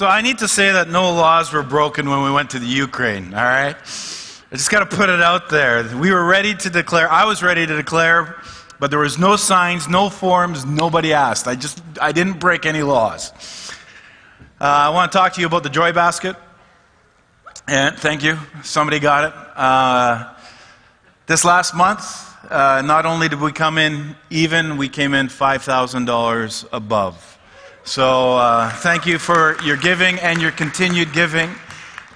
So I need to say that no laws were broken when we went to the Ukraine, all right? I just got to put it out there. We were ready to declare, I was ready to declare, but there was no signs, no forms, nobody asked. I just, I didn't break any laws. Uh, I want to talk to you about the Joy Basket. And thank you. Somebody got it. Uh, this last month, uh, not only did we come in even, we came in $5,000 above. So uh, thank you for your giving and your continued giving.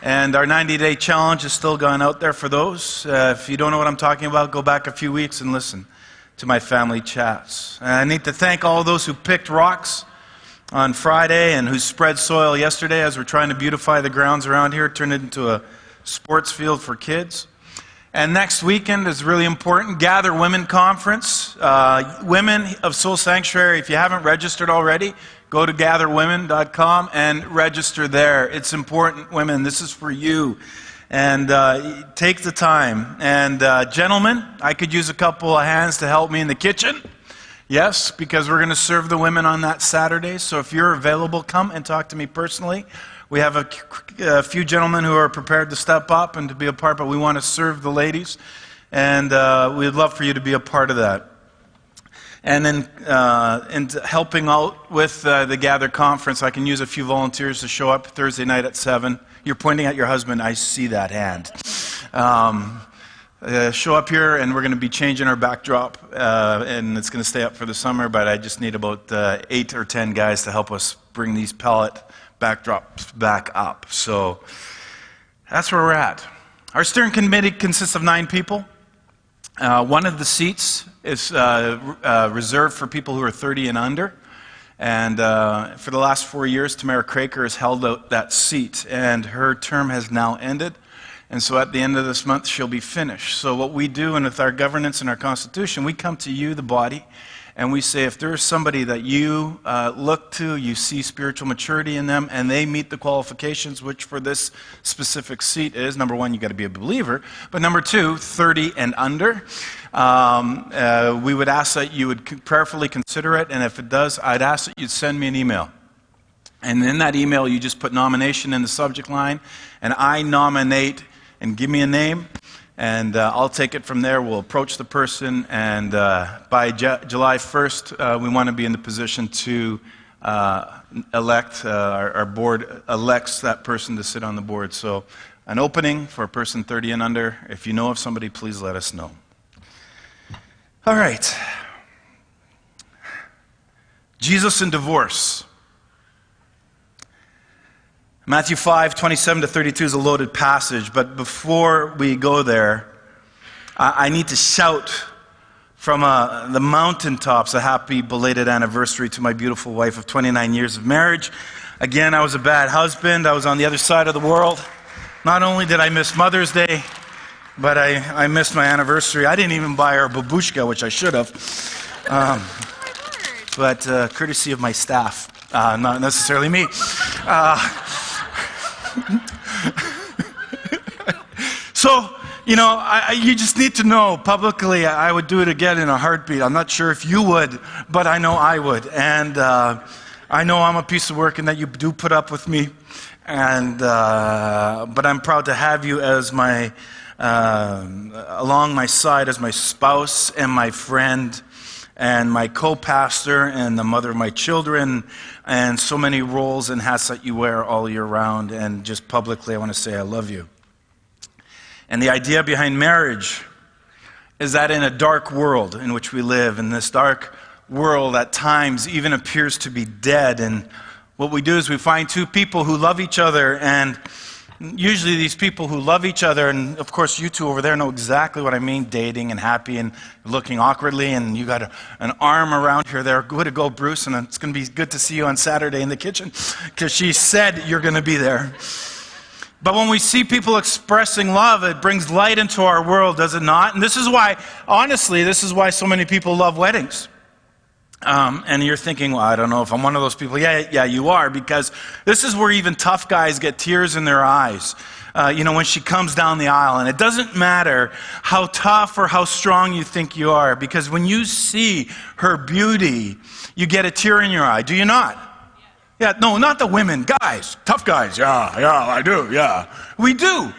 And our 90 day challenge is still going out there for those. Uh, if you don't know what I'm talking about, go back a few weeks and listen to my family chats. And I need to thank all those who picked rocks on Friday and who spread soil yesterday as we're trying to beautify the grounds around here, turn it into a sports field for kids. And next weekend is really important Gather Women Conference. Uh, women of Soul Sanctuary, if you haven't registered already, go to gatherwomen.com and register there. It's important, women. This is for you. And uh, take the time. And uh, gentlemen, I could use a couple of hands to help me in the kitchen. Yes, because we're going to serve the women on that Saturday. So if you're available, come and talk to me personally. We have a, a, few gentlemen who are prepared to step up and to be a part, but we want to serve the ladies. And uh, we'd love for you to be a part of that. And then uh, in helping out with uh, the Gather Conference, I can use a few volunteers to show up Thursday night at 7. You're pointing at your husband. I see that hand. Um, uh, show up here, and we're going to be changing our backdrop, uh, and it's going to stay up for the summer. But I just need about uh, eight or ten guys to help us bring these pallet backdrops back up. So that's where we're at. Our steering committee consists of nine people. Uh, one of the seats is uh, uh, reserved for people who are 30 and under. And for the last four years, Tamara Craker has held that seat, and her term has now ended. And so at the end of this month, she'll be finished. So, what we do, and with our governance and our constitution, we come to you, the body, and we say if there's somebody that you uh, look to, you see spiritual maturity in them, and they meet the qualifications, which for this specific seat is number one, you've got to be a believer, but number two, 30 and under. Um, uh, we would ask that you would prayerfully consider it, and if it does, I'd ask that you'd send me an email. And in that email, you just put nomination in the subject line, and I nominate and give me a name, and uh, I'll take it from there. We'll approach the person, and uh, by July 1st, uh, we want to be in the position to uh, elect, uh, our, our, board elects that person to sit on the board. So, an opening for a person 30 and under. If you know of somebody, please let us know. All right. Jesus and divorce. Matthew 5, 27 to 32 is a loaded passage, but before we go there, I, need to shout from uh, the mountaintops a happy belated anniversary to my beautiful wife of 29 years of marriage. Again, I was a bad husband. I was on the other side of the world. Not only did I miss Mother's Day, but I, I missed my anniversary. I didn't even buy her a babushka, which I should have. Um, but uh, courtesy of my staff, uh, not necessarily me. So, you know, I, you just need to know publicly, I would do it again in a heartbeat. I'm not sure if you would, but I know I would. And uh, I know I'm a piece of work and that you do put up with me. And, uh, but I'm proud to have you as my, uh, along my side as my spouse and my friend and my co pastor and the mother of my children, and so many roles and hats that you wear all year round. And just publicly, I want to say I love you. And the idea behind marriage is that in a dark world in which we live, in this dark world at times even appears to be dead, and what we do is we find two people who love each other and usually these people who love each other, and of course you two over there know exactly what I mean, dating and happy and looking awkwardly, and you got a, an arm around her there. Good to go, Bruce, and it's going to be good to see you on Saturday in the kitchen because she said you're going to be there. But when we see people expressing love, it brings light into our world, does it not? And this is why, honestly, this is why so many people love weddings. Um, and you're thinking, well, I don't know if I'm one of those people. Yeah, yeah, you are, because this is where even tough guys get tears in their eyes. Uh, you know, when she comes down the aisle. And it doesn't matter how tough or how strong you think you are, because when you see her beauty, you get a tear in your eye. Do you not? Yeah, no, not the women, guys, tough guys. Yeah, yeah, I do, yeah. We do.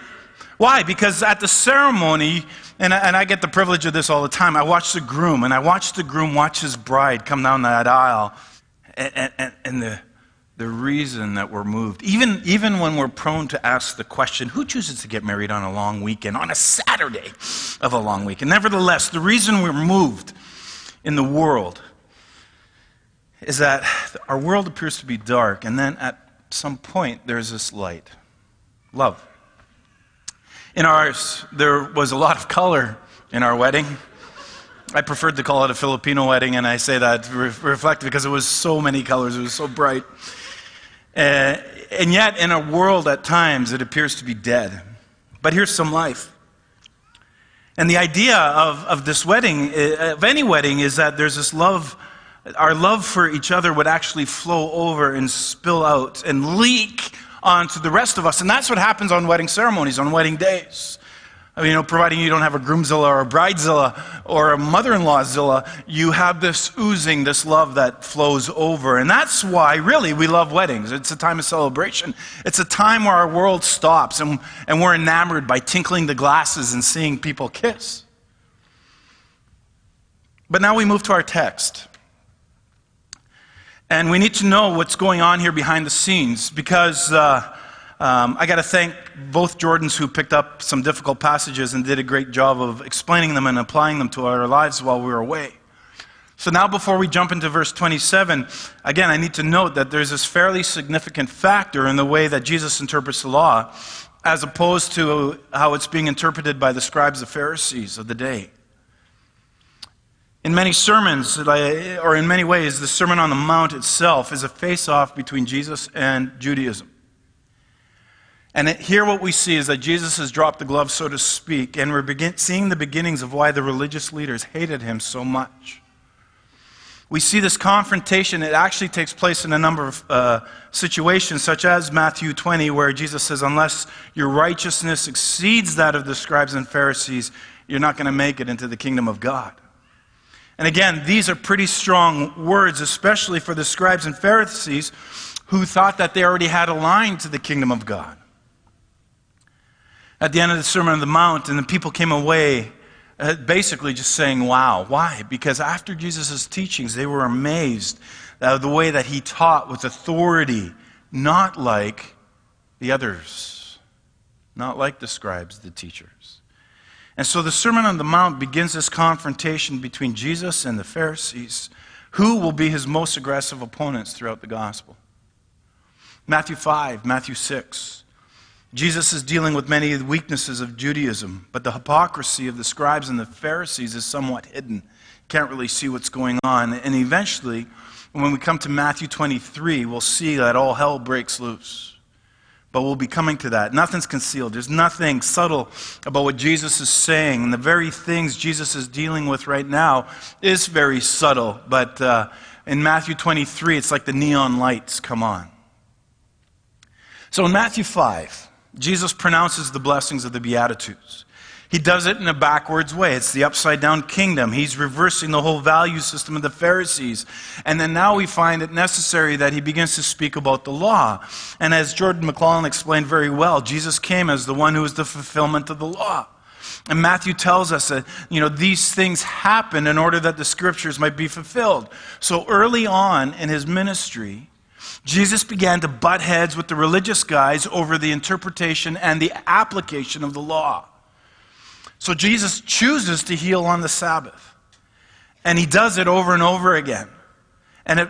Why? Because at the ceremony, and I, and I get the privilege of this all the time, I watch the groom, and I watch the groom watch his bride come down that aisle, and, and, and the, the reason that we're moved, even, even when we're prone to ask the question, who chooses to get married on a long weekend, on a Saturday of a long weekend? Nevertheless, the reason we're moved in the world is that our world appears to be dark, and then at some point there's this light love. In ours, there was a lot of color in our wedding. I preferred to call it a Filipino wedding, and I say that re- reflect because it was so many colors, it was so bright. Uh, and yet, in a world at times, it appears to be dead. But here's some life. And the idea of, of this wedding, uh, of any wedding, is that there's this love our love for each other would actually flow over and spill out and leak onto the rest of us. And that's what happens on wedding ceremonies, on wedding days. I mean, you know, providing you don't have a groomzilla or a bridezilla or a mother-in-lawzilla, you have this oozing, this love that flows over. And that's why, really, we love weddings. It's a time of celebration. It's a time where our world stops and, and we're enamored by tinkling the glasses and seeing people kiss. But now we move to our text. And we need to know what's going on here behind the scenes because uh, um, I got to thank both Jordans who picked up some difficult passages and did a great job of explaining them and applying them to our lives while we were away. So now, before we jump into verse 27, again, I need to note that there's this fairly significant factor in the way that Jesus interprets the law as opposed to how it's being interpreted by the scribes and Pharisees of the day. In many sermons, or in many ways, the Sermon on the Mount itself is a face off between Jesus and Judaism. And here, what we see is that Jesus has dropped the glove, so to speak, and we're begin- seeing the beginnings of why the religious leaders hated him so much. We see this confrontation. It actually takes place in a number of uh, situations, such as Matthew 20, where Jesus says, Unless your righteousness exceeds that of the scribes and Pharisees, you're not going to make it into the kingdom of God. And again, these are pretty strong words, especially for the scribes and Pharisees who thought that they already had a line to the kingdom of God. At the end of the Sermon on the Mount, and the people came away uh, basically just saying, Wow. Why? Because after Jesus' teachings, they were amazed at the way that he taught with authority, not like the others, not like the scribes, the teachers. And so the Sermon on the Mount begins this confrontation between Jesus and the Pharisees, who will be his most aggressive opponents throughout the gospel. Matthew 5, Matthew 6. Jesus is dealing with many of the weaknesses of Judaism, but the hypocrisy of the scribes and the Pharisees is somewhat hidden. Can't really see what's going on. And eventually, when we come to Matthew 23, we'll see that all hell breaks loose. But we'll be coming to that. Nothing's concealed. There's nothing subtle about what Jesus is saying. And the very things Jesus is dealing with right now is very subtle. But uh, in Matthew 23, it's like the neon lights come on. So in Matthew 5, Jesus pronounces the blessings of the Beatitudes. He does it in a backwards way. It's the upside down kingdom. He's reversing the whole value system of the Pharisees. And then now we find it necessary that he begins to speak about the law. And as Jordan McClellan explained very well, Jesus came as the one who is the fulfillment of the law. And Matthew tells us that, you know, these things happen in order that the scriptures might be fulfilled. So early on in his ministry, Jesus began to butt heads with the religious guys over the interpretation and the application of the law. So Jesus chooses to heal on the Sabbath. And he does it over and over again. And it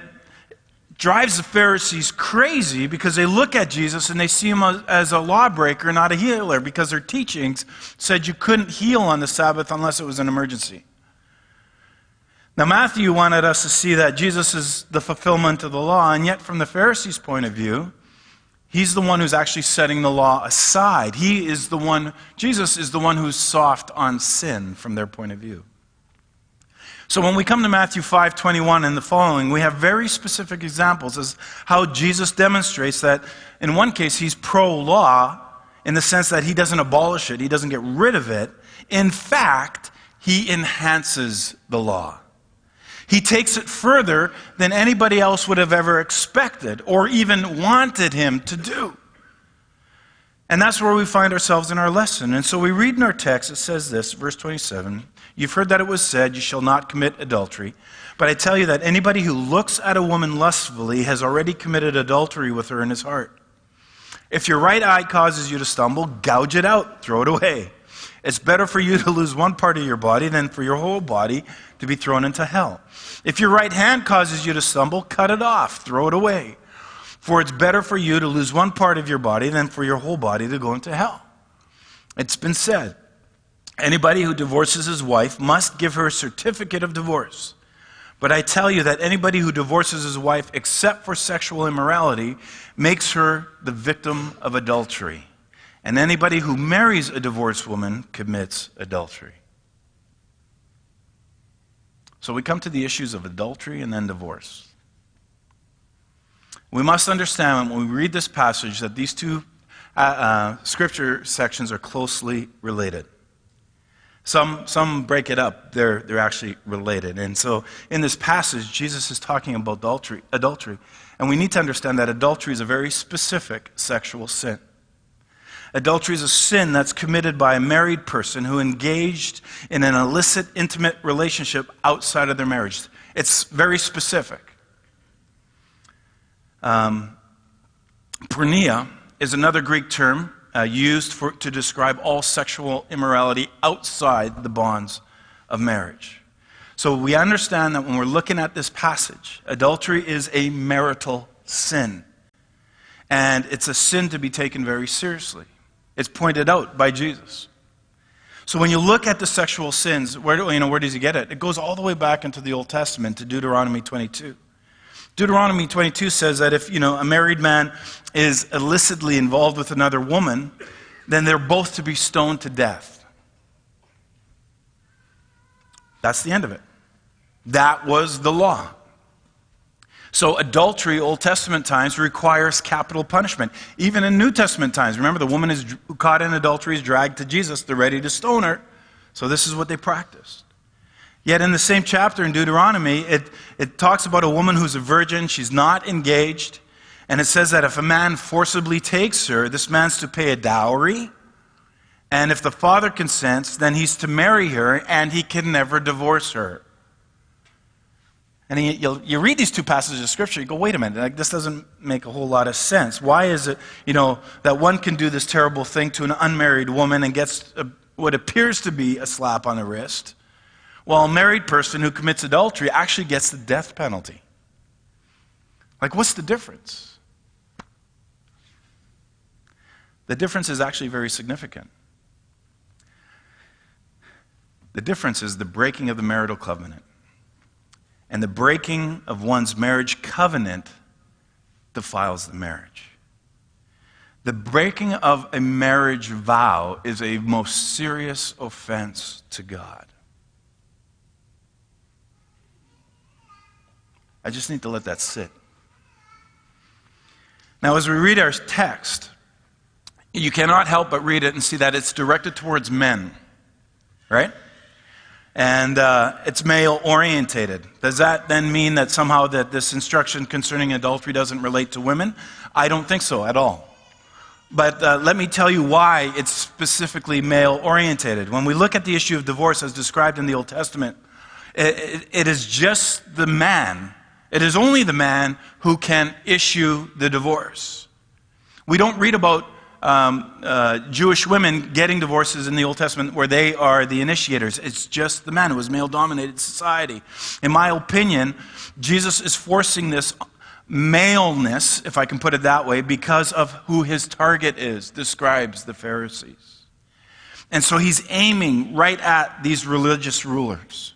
drives the Pharisees crazy because they look at Jesus and they see him as a lawbreaker, not a healer, because their teachings said you couldn't heal on the Sabbath unless it was an emergency. Now, Matthew wanted us to see that Jesus is the fulfillment of the law, and yet, from the Pharisees' point of view, He's the one who's actually setting the law aside. He is the one, Jesus is the one who's soft on sin from their point of view. So when we come to Matthew 5 21 and the following, we have very specific examples as how Jesus demonstrates that in one case he's pro law in the sense that he doesn't abolish it, he doesn't get rid of it. In fact, he enhances the law. He takes it further than anybody else would have ever expected or even wanted him to do. And that's where we find ourselves in our lesson. And so we read in our text, it says this, verse 27 You've heard that it was said, You shall not commit adultery. But I tell you that anybody who looks at a woman lustfully has already committed adultery with her in his heart. If your right eye causes you to stumble, gouge it out, throw it away. It's better for you to lose one part of your body than for your whole body to be thrown into hell. If your right hand causes you to stumble, cut it off, throw it away. For it's better for you to lose one part of your body than for your whole body to go into hell. It's been said anybody who divorces his wife must give her a certificate of divorce. But I tell you that anybody who divorces his wife except for sexual immorality makes her the victim of adultery. And anybody who marries a divorced woman commits adultery. So we come to the issues of adultery and then divorce. We must understand when we read this passage that these two uh, uh, scripture sections are closely related. Some, some break it up, they're, they're actually related. And so in this passage, Jesus is talking about adultery, adultery. And we need to understand that adultery is a very specific sexual sin. Adultery is a sin that's committed by a married person who engaged in an illicit, intimate relationship outside of their marriage. It's very specific. Um, porneia is another Greek term uh, used for, to describe all sexual immorality outside the bonds of marriage. So we understand that when we're looking at this passage, adultery is a marital sin. And it's a sin to be taken very seriously. It's pointed out by Jesus. So when you look at the sexual sins, where, do, you know, where does he get it? It goes all the way back into the Old Testament to Deuteronomy 22. Deuteronomy 22 says that if you know, a married man is illicitly involved with another woman, then they're both to be stoned to death. That's the end of it. That was the law. So, adultery, Old Testament times, requires capital punishment. Even in New Testament times, remember the woman is caught in adultery is dragged to Jesus. They're ready to stone her. So, this is what they practiced. Yet, in the same chapter in Deuteronomy, it, it talks about a woman who's a virgin. She's not engaged. And it says that if a man forcibly takes her, this man's to pay a dowry. And if the father consents, then he's to marry her and he can never divorce her. And you you read these two passages of Scripture, you go, wait a minute, like, this doesn't make a whole lot of sense. Why is it, you know, that one can do this terrible thing to an unmarried woman and gets a, what appears to be a slap on the wrist, while a married person who commits adultery actually gets the death penalty? Like, what's the difference? The difference is actually very significant. The difference is the breaking of the marital covenant. And the breaking of one's marriage covenant defiles the marriage. The breaking of a marriage vow is a most serious offense to God. I just need to let that sit. Now, as we read our text, you cannot help but read it and see that it's directed towards men, right? And uh, it's male orientated. Does that then mean that somehow that this instruction concerning adultery doesn't relate to women? I don't think so at all. But uh, let me tell you why it's specifically male orientated. When we look at the issue of divorce as described in the Old Testament, it, it, it is just the man, it is only the man who can issue the divorce. We don't read about um, uh, Jewish women getting divorces in the Old Testament where they are the initiators. It's just the men. It was male dominated society. In my opinion, Jesus is forcing this maleness, if I can put it that way, because of who his target is, describes the Pharisees. And so he's aiming right at these religious rulers.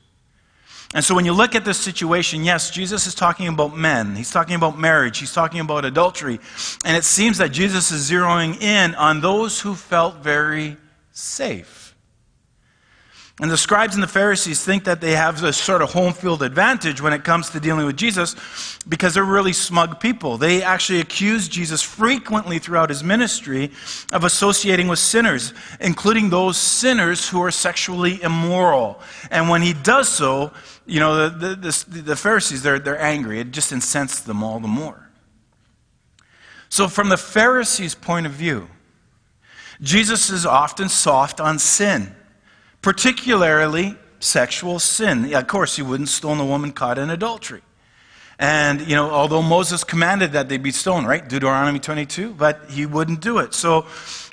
And so when you look at this situation, yes, Jesus is talking about men. He's talking about marriage. He's talking about adultery. And it seems that Jesus is zeroing in on those who felt very safe. And the scribes and the Pharisees think that they have this sort of home field advantage when it comes to dealing with Jesus because they're really smug people. They actually accuse Jesus frequently throughout his ministry of associating with sinners, including those sinners who are sexually immoral. And when he does so, you know, the, the, the, the Pharisees, they're, they're angry. It just incensed them all the more. So, from the Pharisees' point of view, Jesus is often soft on sin particularly sexual sin. Of course, he wouldn't stone a woman caught in adultery. And, you know, although Moses commanded that they be stoned, right? Deuteronomy 22, but he wouldn't do it. So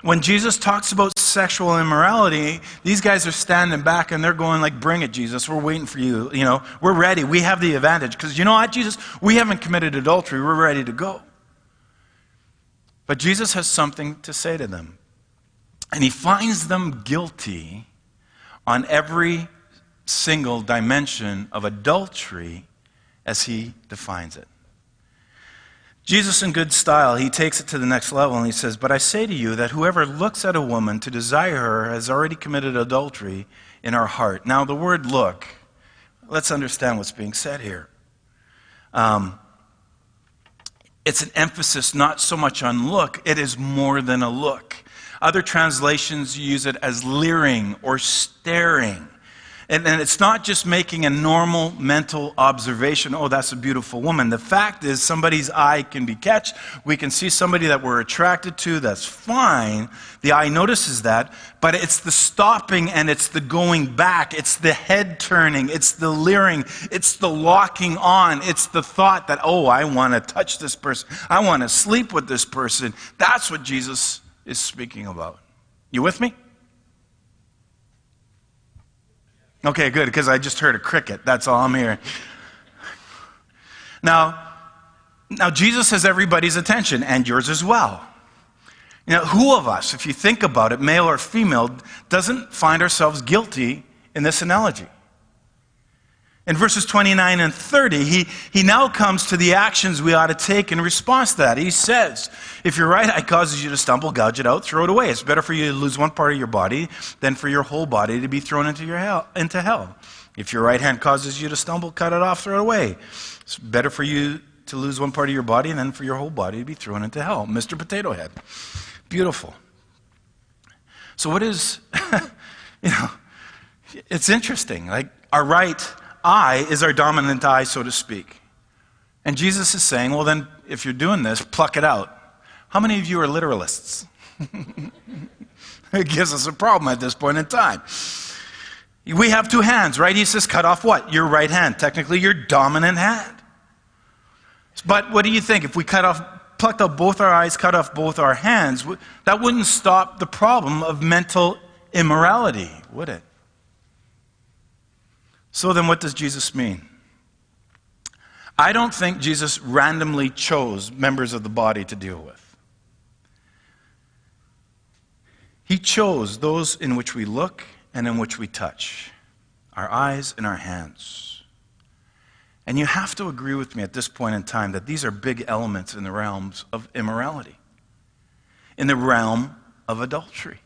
when Jesus talks about sexual immorality, these guys are standing back and they're going like, bring it, Jesus. We're waiting for you. You know, we're ready. We have the advantage. Because you know what, Jesus? We haven't committed adultery. We're ready to go. But Jesus has something to say to them. And he finds them guilty on every single dimension of adultery as he defines it. Jesus, in good style, he takes it to the next level and he says, But I say to you that whoever looks at a woman to desire her has already committed adultery in her heart. Now, the word look, let's understand what's being said here. Um, it's an emphasis not so much on look, it is more than a look. Other translations use it as leering or staring. And, and, it's not just making a normal mental observation, oh, that's a beautiful woman. The fact is, somebody's eye can be catched. We can see somebody that we're attracted to, that's fine. The eye notices that. But it's the stopping and it's the going back. It's the head turning. It's the leering. It's the locking on. It's the thought that, oh, I want to touch this person. I want to sleep with this person. That's what Jesus is speaking about. You with me? Okay, good, because I just heard a cricket. That's all I'm hearing. Now, now Jesus has everybody's attention, and yours as well. You know, who of us, if you think about it, male or female, doesn't find ourselves guilty in this analogy? In verses 29 and 30, he, he now comes to the actions we ought to take in response to that. He says, If your right eye causes you to stumble, gouge it out, throw it away. It's better for you to lose one part of your body than for your whole body to be thrown into, your hell, into hell. If your right hand causes you to stumble, cut it off, throw it away. It's better for you to lose one part of your body than for your whole body to be thrown into hell. Mr. Potato Head. Beautiful. So, what is, you know, it's interesting. Like, our right eye is our dominant eye, so to speak. And Jesus is saying, well, then, if you're doing this, pluck it out. How many of you are literalists? it gives us a problem at this point in time. We have two hands, right? He says, cut off what? Your right hand. Technically, your dominant hand. But what do you think? If we cut off, plucked out both our eyes, cut off both our hands, that wouldn't stop the problem of mental immorality, would it? So then, what does Jesus mean? I don't think Jesus randomly chose members of the body to deal with. He chose those in which we look and in which we touch our eyes and our hands. And you have to agree with me at this point in time that these are big elements in the realms of immorality, in the realm of adultery.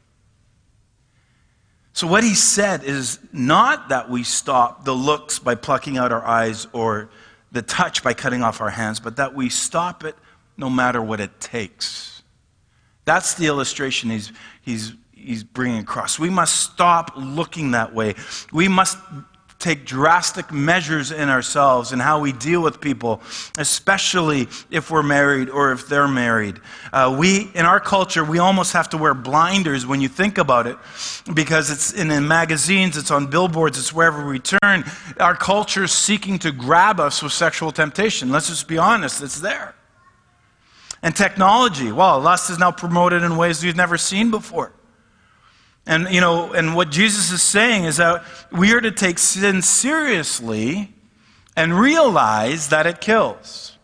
So, what he said is not that we stop the looks by plucking out our eyes or the touch by cutting off our hands, but that we stop it no matter what it takes. That's the illustration he's, he's, he's bringing across. We must stop looking that way. We must take drastic measures in ourselves and how we deal with people, especially if we're married or if they're married. Uh, we, in our culture, we almost have to wear blinders when you think about it because it's in, in magazines, it's on billboards, it's wherever we turn. Our culture is seeking to grab us with sexual temptation. Let's just be honest, it's there. And technology, well, lust is now promoted in ways we've never seen before. And, you know, and what Jesus is saying is that we are to take sin seriously and realize that it kills.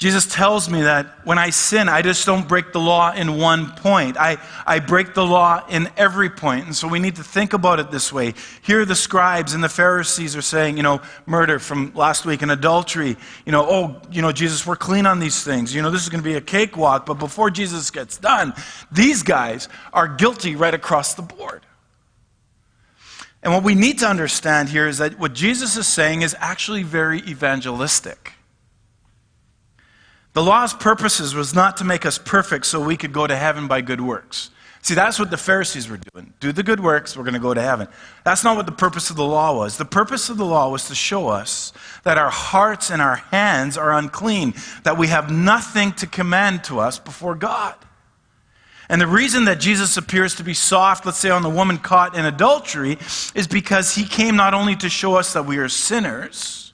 Jesus tells me that when I sin, I just don't break the law in one point. I, I break the law in every point. And so we need to think about it this way. Here, the scribes and the Pharisees are saying, you know, murder from last week and adultery. You know, oh, you know, Jesus, we're clean on these things. You know, this is going to be a cakewalk. But before Jesus gets done, these guys are guilty right across the board. And what we need to understand here is that what Jesus is saying is actually very evangelistic. The law's purposes was not to make us perfect so we could go to heaven by good works. See, that's what the Pharisees were doing. Do the good works, we're going to go to heaven. That's not what the purpose of the law was. The purpose of the law was to show us that our hearts and our hands are unclean, that we have nothing to commend to us before God. And the reason that Jesus appears to be soft, let's say on the woman caught in adultery, is because he came not only to show us that we are sinners,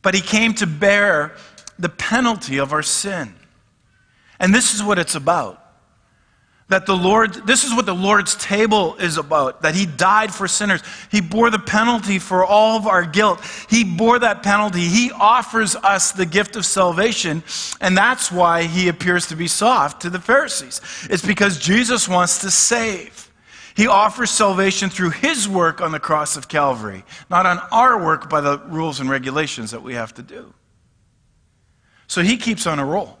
but he came to bear the penalty of our sin. And this is what it's about that the Lord, this is what the Lord's table is about, that He died for sinners. He bore the penalty for all of our guilt. He bore that penalty. He offers us the gift of salvation, and that's why He appears to be soft to the Pharisees. It's because Jesus wants to save. He offers salvation through His work on the cross of Calvary, not on our work by the rules and regulations that we have to do. So He keeps on a roll.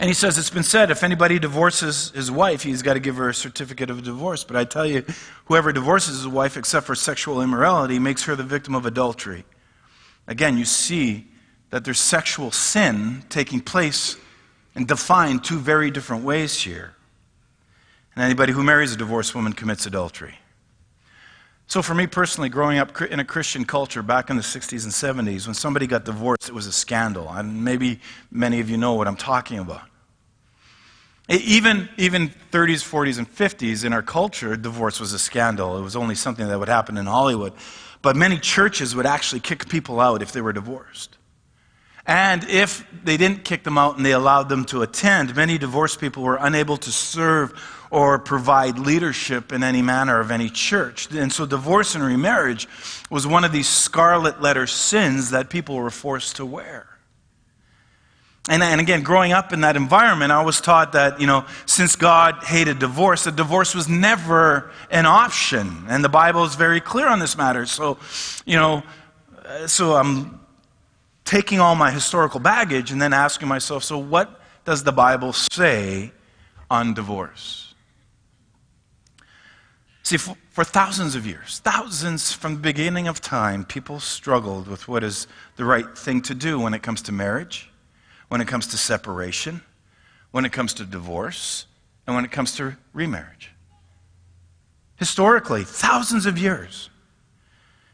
And he says, It's been said, if anybody divorces his wife, he's got to give her a certificate of divorce. But I tell you, whoever divorces his wife except for sexual immorality makes her the victim of adultery. Again, you see that there's sexual sin taking place and defined two very different ways here. And anybody who marries a divorced woman commits adultery. So, for me personally, growing up in a Christian culture back in the 60s and 70s, when somebody got divorced, it was a scandal. And maybe many of you know what I'm talking about. Even, even 30s, 40s, and 50s in our culture, divorce was a scandal. It was only something that would happen in Hollywood. But many churches would actually kick people out if they were divorced. And if they didn't kick them out and they allowed them to attend, many divorced people were unable to serve or provide leadership in any manner of any church. And so divorce and remarriage was one of these scarlet letter sins that people were forced to wear. And, and again, growing up in that environment, I was taught that, you know, since God hated divorce, that divorce was never an option. And the Bible is very clear on this matter. So, you know, uh, so I'm taking all my historical baggage and then asking myself, so what does the Bible say on divorce? See, for, for, thousands of years, thousands from the beginning of time, people struggled with what is the right thing to do when it comes to marriage when it comes to separation, when it comes to divorce, and when it comes to remarriage. Historically, thousands of years.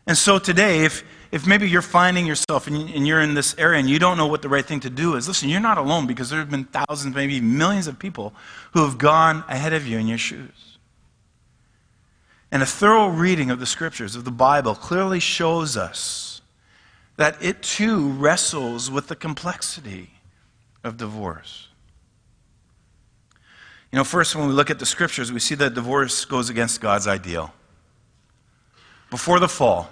And so today, if, if maybe you're finding yourself and you're in this area and you don't know what the right thing to do is, listen, you're not alone because there have been thousands, maybe millions of people who have gone ahead of you in your shoes. And a thorough reading of the scriptures, of the Bible, clearly shows us that it too wrestles with the complexity of divorce. You know, first, when we look at the scriptures, we see that divorce goes against God's ideal. Before the fall,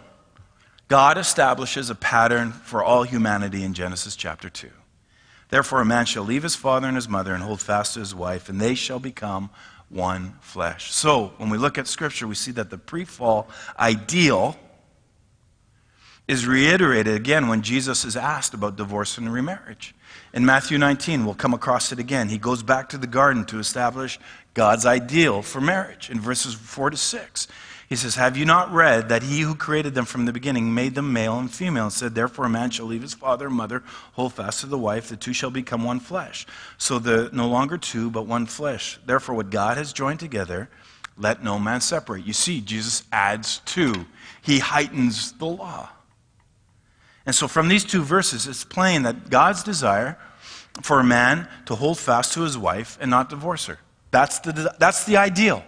God establishes a pattern for all humanity in Genesis chapter 2. Therefore, a man shall leave his father and his mother and hold fast to his wife, and they shall become one flesh. So, when we look at Scripture, we see that the pre fall ideal is reiterated again when Jesus is asked about divorce and remarriage. In Matthew 19, we'll come across it again. He goes back to the garden to establish God's ideal for marriage in verses 4 to 6. He says, Have you not read that he who created them from the beginning made them male and female, and said, Therefore a man shall leave his father and mother, hold fast to the wife, the two shall become one flesh. So the no longer two, but one flesh. Therefore, what God has joined together, let no man separate. You see, Jesus adds to, he heightens the law. And so, from these two verses, it's plain that God's desire for a man to hold fast to his wife and not divorce her. That's the, that's the ideal.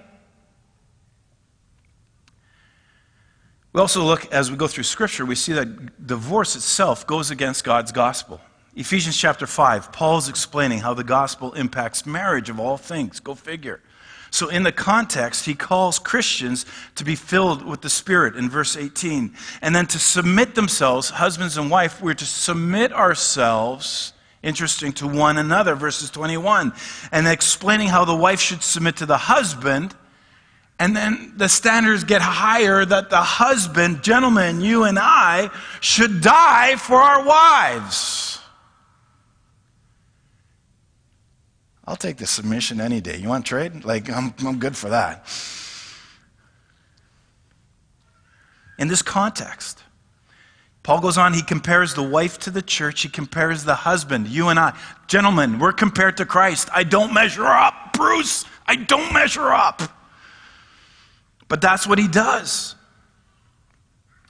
We also look, as we go through Scripture, we see that divorce itself goes against God's gospel. Ephesians chapter 5, Paul's explaining how the gospel impacts marriage of all things. Go figure. So, in the context, he calls Christians to be filled with the Spirit in verse 18. And then to submit themselves, husbands and wife, we're to submit ourselves, interesting, to one another, verses 21. And explaining how the wife should submit to the husband. And then the standards get higher that the husband, gentlemen, you and I, should die for our wives. I'll take the submission any day. You want trade? Like, I'm, I'm good for that. in this context. Paul goes on, he compares the wife to the church, he compares the husband, you and I. Gentlemen, we're compared to Christ. I don't measure up, Bruce. I don't measure up. But that's what he does.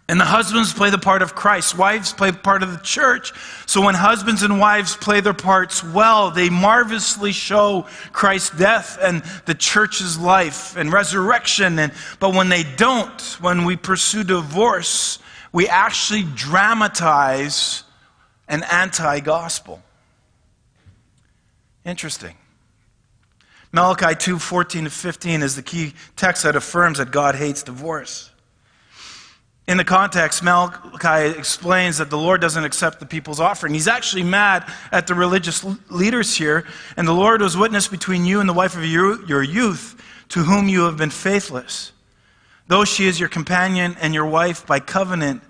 And the husbands play the part of Christ. Wives play part of the church. So when husbands and wives play their parts well, they marvelously show Christ's death and the church's life and resurrection. And, but when they don't, when we pursue divorce, we actually dramatize an anti gospel. Interesting. Malachi 2 14 to 15 is the key text that affirms that God hates divorce. In the context, Malachi explains that the Lord doesn't accept the people's offering. He's actually mad at the religious leaders here. And the Lord was witness between you and the wife of your, your youth, to whom you have been faithless. Though she is your companion and your wife by covenant,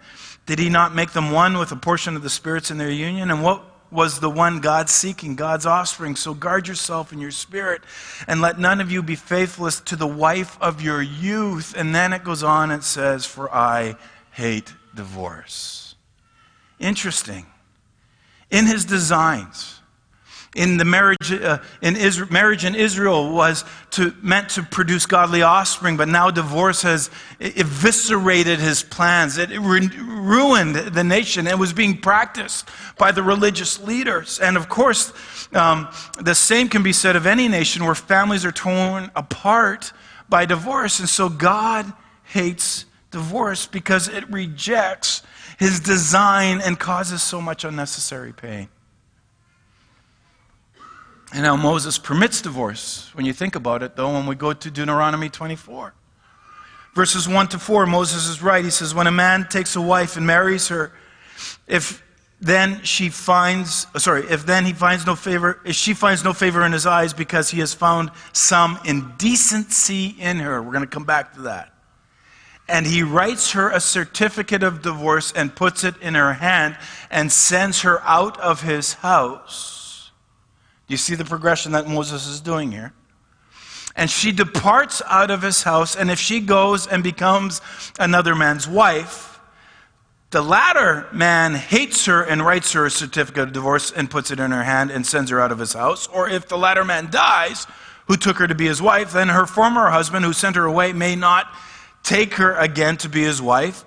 did he not make them one with a portion of the spirits in their union? And what was the one God seeking, God's offspring. So guard yourself in your spirit and let none of you be faithless to the wife of your youth. And then it goes on and says, For I hate divorce. Interesting. In his designs, in the marriage uh, in Israel, marriage in Israel was to, meant to produce godly offspring, but now divorce has eviscerated his plans. It ruined the nation. It was being practiced by the religious leaders. And of course, um, the same can be said of any nation where families are torn apart by divorce. And so God hates divorce because it rejects his design and causes so much unnecessary pain. And now Moses permits divorce. When you think about it, though, when we go to Deuteronomy 24. Verses 1 to 4, Moses is right. He says, When a man takes a wife and marries her, if then she finds, uh, sorry, if then he finds no favor, if she finds no favor in his eyes because he has found some indecency in her, we're going to come back to that. And he writes her a certificate of divorce and puts it in her hand and sends her out of his house do you see the progression that Moses is doing here? And she departs out of his house, and if she goes and becomes another man's wife, the latter man hates her and writes her a certificate of divorce and puts it in her hand and sends her out of his house. Or if the latter man dies, who took her to be his wife, then her former husband who sent her away may not take her again to be his wife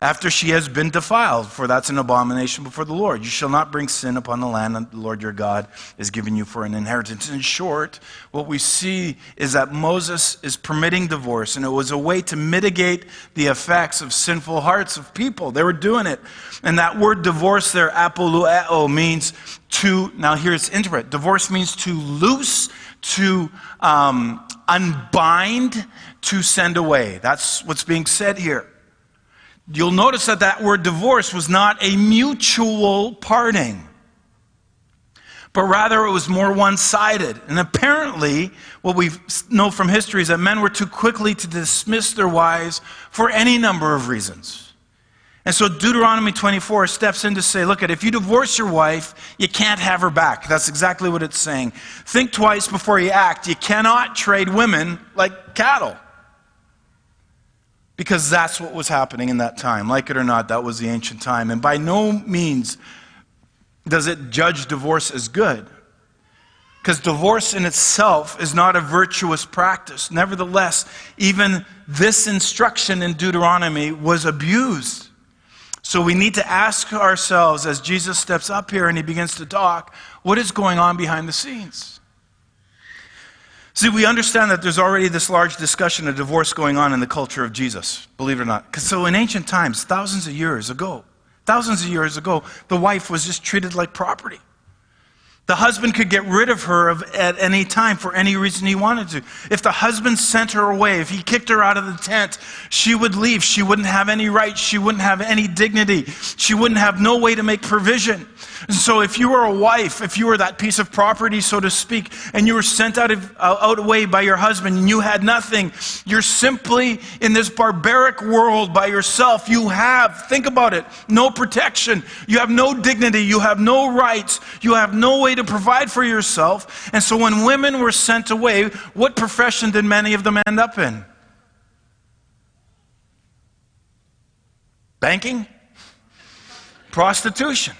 after she has been defiled, for that's an abomination before the Lord. You shall not bring sin upon the land that the Lord your God is giving you for an inheritance. In short, what we see is that Moses is permitting divorce, and it was a way to mitigate the effects of sinful hearts of people. They were doing it. And that word divorce there, apolueo, means to, now here's interpret. Divorce means to loose, to um, unbind, to send away. That's what's being said here. You'll notice that that word divorce was not a mutual parting, but rather it was more one sided. And apparently, what we know from history is that men were too quickly to dismiss their wives for any number of reasons. And so Deuteronomy 24 steps in to say, look at if you divorce your wife, you can't have her back. That's exactly what it's saying. Think twice before you act. You cannot trade women like cattle because that's what was happening in that time. Like it or not, that was the ancient time. And by no means does it judge divorce as good. Because divorce in itself is not a virtuous practice. Nevertheless, even this instruction in Deuteronomy was abused. So we need to ask ourselves as Jesus steps up here and he begins to talk, what is going on behind the scenes? See, we understand that there's already this large discussion of divorce going on in the culture of Jesus, believe it or not. So in ancient times, thousands of years ago, thousands of years ago, the wife was just treated like property. The husband could get rid of her at any time for any reason he wanted to. If the husband sent her away, if he kicked her out of the tent, she would leave. She wouldn't have any rights. She wouldn't have any dignity. She wouldn't have no way to make provision. And so if you were a wife, if you were that piece of property, so to speak, and you were sent out, of, uh, out away by your husband and you had nothing, you're simply in this barbaric world by yourself. You have, think about it, no protection. You have no dignity. You have no rights. You have no way to provide for yourself. And so when women were sent away, what profession did many of them end up in? Banking? Prostitution.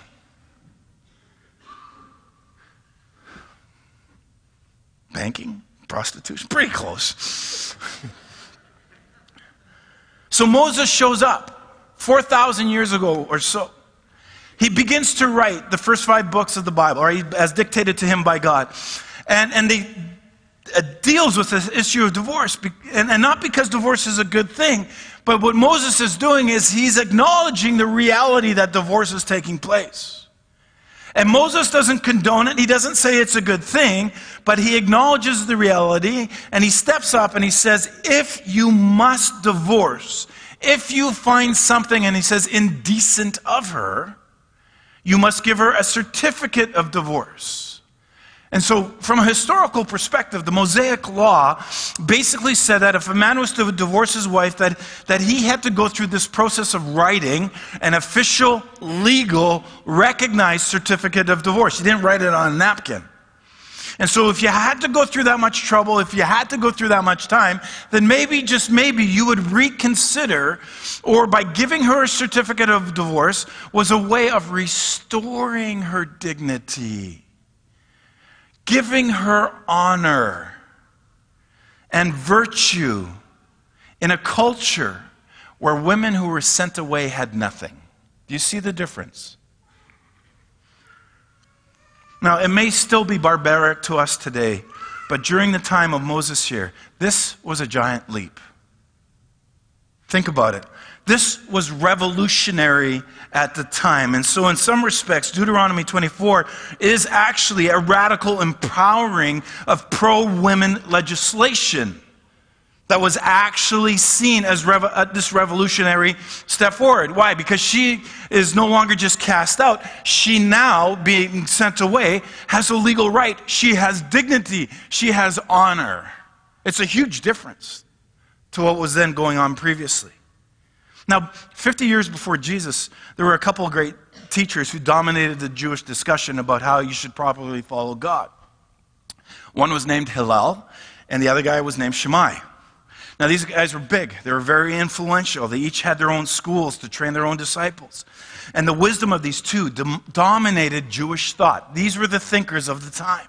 Banking? Prostitution? Pretty close. so Moses shows up 4,000 years ago or so. He begins to write the first five books of the Bible, or as dictated to him by God. And, and he uh, deals with this issue of divorce. And, and not because divorce is a good thing, but what Moses is doing is he's acknowledging the reality that divorce is taking place. And Moses doesn't condone it. He doesn't say it's a good thing, but he acknowledges the reality and he steps up and he says, if you must divorce, if you find something, and he says, indecent of her, you must give her a certificate of divorce. And so, from a historical perspective, the Mosaic law basically said that if a man was to divorce his wife, that, that he had to go through this process of writing an official, legal, recognized certificate of divorce. He didn't write it on a napkin. And so, if you had to go through that much trouble, if you had to go through that much time, then maybe, just maybe, you would reconsider, or by giving her a certificate of divorce, was a way of restoring her dignity giving her honor and virtue in a culture where women who were sent away had nothing. Do you see the difference? Now, it may still be barbaric to us today, but during the time of Moses here, this was a giant leap. Think about it. This was revolutionary at the time. And so, in some respects, Deuteronomy 24 is actually a radical empowering of pro women legislation that was actually seen as uh, this revolutionary step forward. Why? Because she is no longer just cast out. She now, being sent away, has a legal right. She has dignity. She has honor. It's a huge difference to what was then going on previously. Now, 50 years before Jesus, there were a couple of great teachers who dominated the Jewish discussion about how you should properly follow God. One was named Hillel, and the other guy was named Shammai. Now, these guys were big. They were very influential. They each had their own schools to train their own disciples. And the wisdom of these two dom- dominated Jewish thought. These were the thinkers of the time.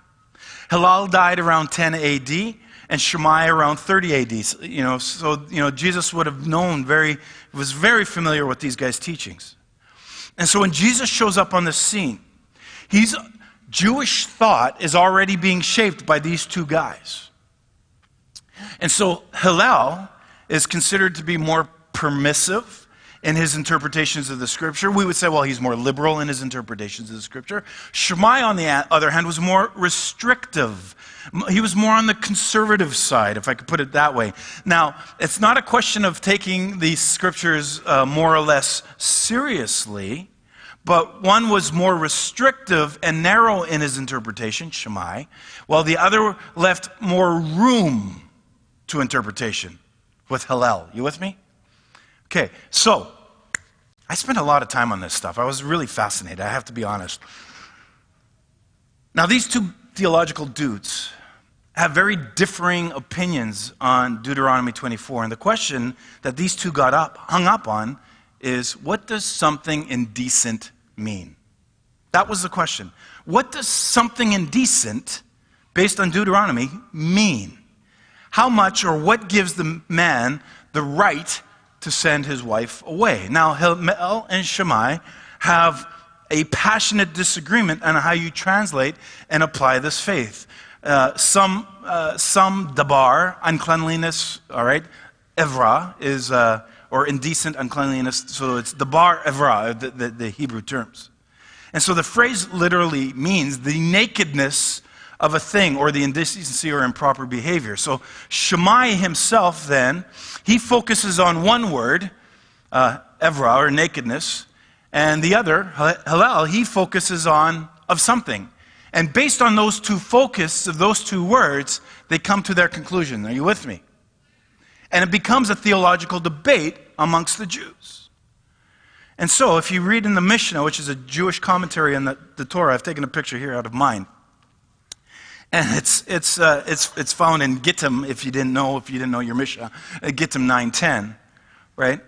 Hillel died around 10 AD, and Shammai around 30 AD. You know, so you know, Jesus would have known very, was very familiar with these guys' teachings. And so when Jesus shows up on the scene, he's Jewish thought is already being shaped by these two guys. And so Hillel is considered to be more permissive in his interpretations of the scripture. We would say, well, he's more liberal in his interpretations of the scripture. Shammai, on the other hand, was more restrictive he was more on the conservative side, if I could put it that way. Now, it's not a question of taking the scriptures uh, more or less seriously, but one was more restrictive and narrow in his interpretation, Shammai, while the other left more room to interpretation with Hillel. You with me? Okay, so I spent a lot of time on this stuff. I was really fascinated, I have to be honest. Now, these two theological dudes have very differing opinions on Deuteronomy 24. And the question that these two got up, hung up on is what does something indecent mean? That was the question. What does something indecent, based on Deuteronomy, mean? How much or what gives the man the right to send his wife away? Now, Hillel and Shammai have a passionate disagreement on how you translate and apply this faith. Uh, some, uh, some dabar, uncleanliness, all right? Evra is, uh, or indecent uncleanliness, so it's dabar evra, the, the, the Hebrew terms. And so the phrase literally means the nakedness of a thing or the indecency or improper behavior. So Shammai himself, then, he focuses on one word, uh, evra, or nakedness, and the other, Hillel, he focuses on of something. And based on those two focus of those two words, they come to their conclusion. Are you with me? And it becomes a theological debate amongst the Jews. And so, if you read in the Mishnah, which is a Jewish commentary on the, the Torah, I've taken a picture here out of mine. And it's, it's, uh, it's, it's found in Gittin, if you didn't know, if you didn't know your Mishnah, uh, Gittin 9.10, right?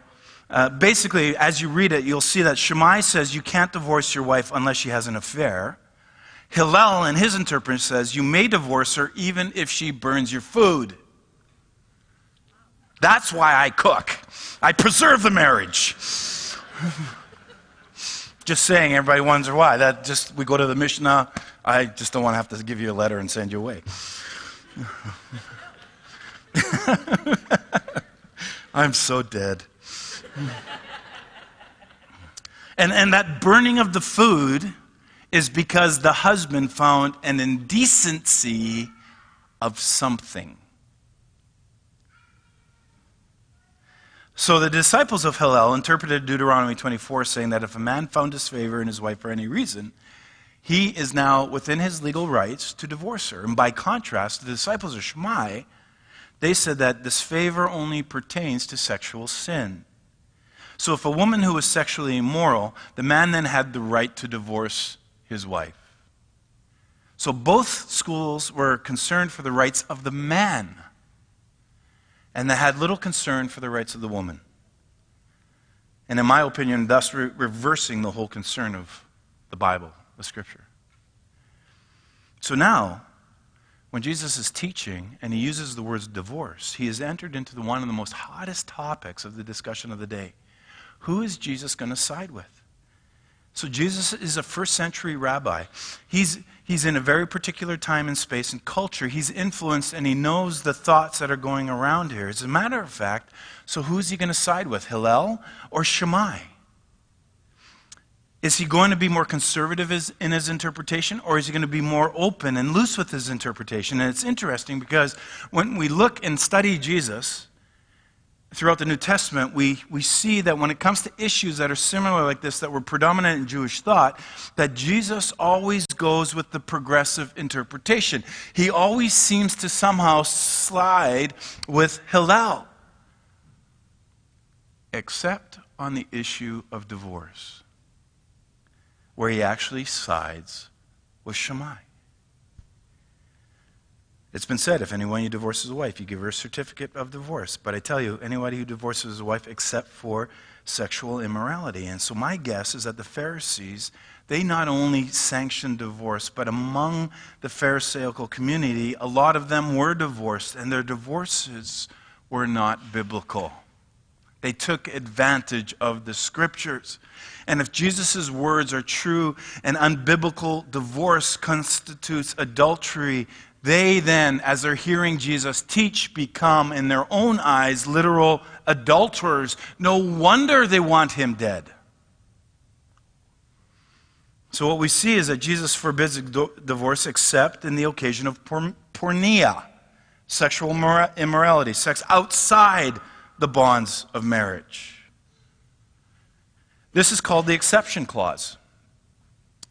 Uh, basically, as you read it, you'll see that Shammai says you can't divorce your wife unless she has an affair. Hillel, in his interpretation, says you may divorce her even if she burns your food. That's why I cook. I preserve the marriage. just saying, everybody wonders why. That just we go to the Mishnah. I just don't want to have to give you a letter and send you away. I'm so dead. and, and that burning of the food is because the husband found an indecency of something. So the disciples of Hillel interpreted Deuteronomy 24 saying that if a man found disfavor in his wife for any reason, he is now within his legal rights to divorce her. And by contrast, the disciples of Shammai, they said that disfavor only pertains to sexual sin. So if a woman who was sexually immoral, the man then had the right to divorce his wife. So both schools were concerned for the rights of the man, and they had little concern for the rights of the woman. And in my opinion, thus re- reversing the whole concern of the Bible, the Scripture. So now, when Jesus is teaching and he uses the words divorce, he has entered into the, one of the most hottest topics of the discussion of the day. Who is Jesus going to side with? So Jesus is a first century rabbi. He's, he's in a very particular time and space and culture. He's influenced and he knows the thoughts that are going around here. As a matter of fact, so who's he going to side with, Hillel or Shammai? Is he going to be more conservative in his interpretation, or is he going to be more open and loose with his interpretation? And it's interesting because when we look and study Jesus, throughout the New Testament, we, we see that when it comes to issues that are similar like this, that were predominant in Jewish thought, that Jesus always goes with the progressive interpretation. He always seems to somehow slide with Hillel, except on the issue of divorce, where he actually sides with Shammai. It's been said if anyone who divorces a wife, you give her a certificate of divorce. But I tell you, anybody who divorces a wife except for sexual immorality. And so my guess is that the Pharisees, they not only sanctioned divorce, but among the Pharisaical community, a lot of them were divorced, and their divorces were not biblical. They took advantage of the scriptures. And if Jesus' words are true, an unbiblical divorce constitutes adultery, they then, as they're hearing Jesus teach, become, in their own eyes, literal adulterers. No wonder they want him dead. So, what we see is that Jesus forbids divorce except in the occasion of porneia, sexual immorality, sex outside the bonds of marriage. This is called the exception clause.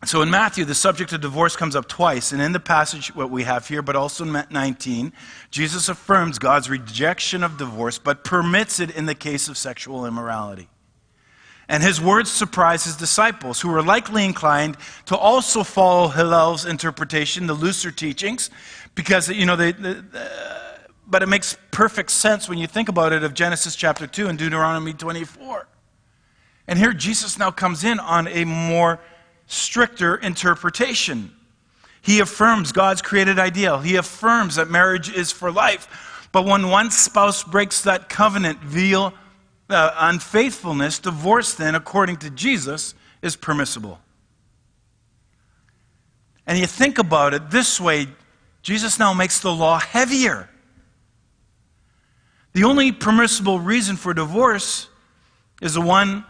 So in Matthew, the subject of divorce comes up twice. And in the passage, what we have here, but also in 19, Jesus affirms God's rejection of divorce, but permits it in the case of sexual immorality. And his words surprise his disciples, who were likely inclined to also follow Hillel's interpretation, the looser teachings, because, you know, they, they, but it makes perfect sense when you think about it of Genesis chapter 2 and Deuteronomy 24. And here Jesus now comes in on a more stricter interpretation. He affirms God's created ideal. He affirms that marriage is for life. But when one spouse breaks that covenant via uh, unfaithfulness, divorce then, according to Jesus, is permissible. And you think about it this way Jesus now makes the law heavier. The only permissible reason for divorce is the one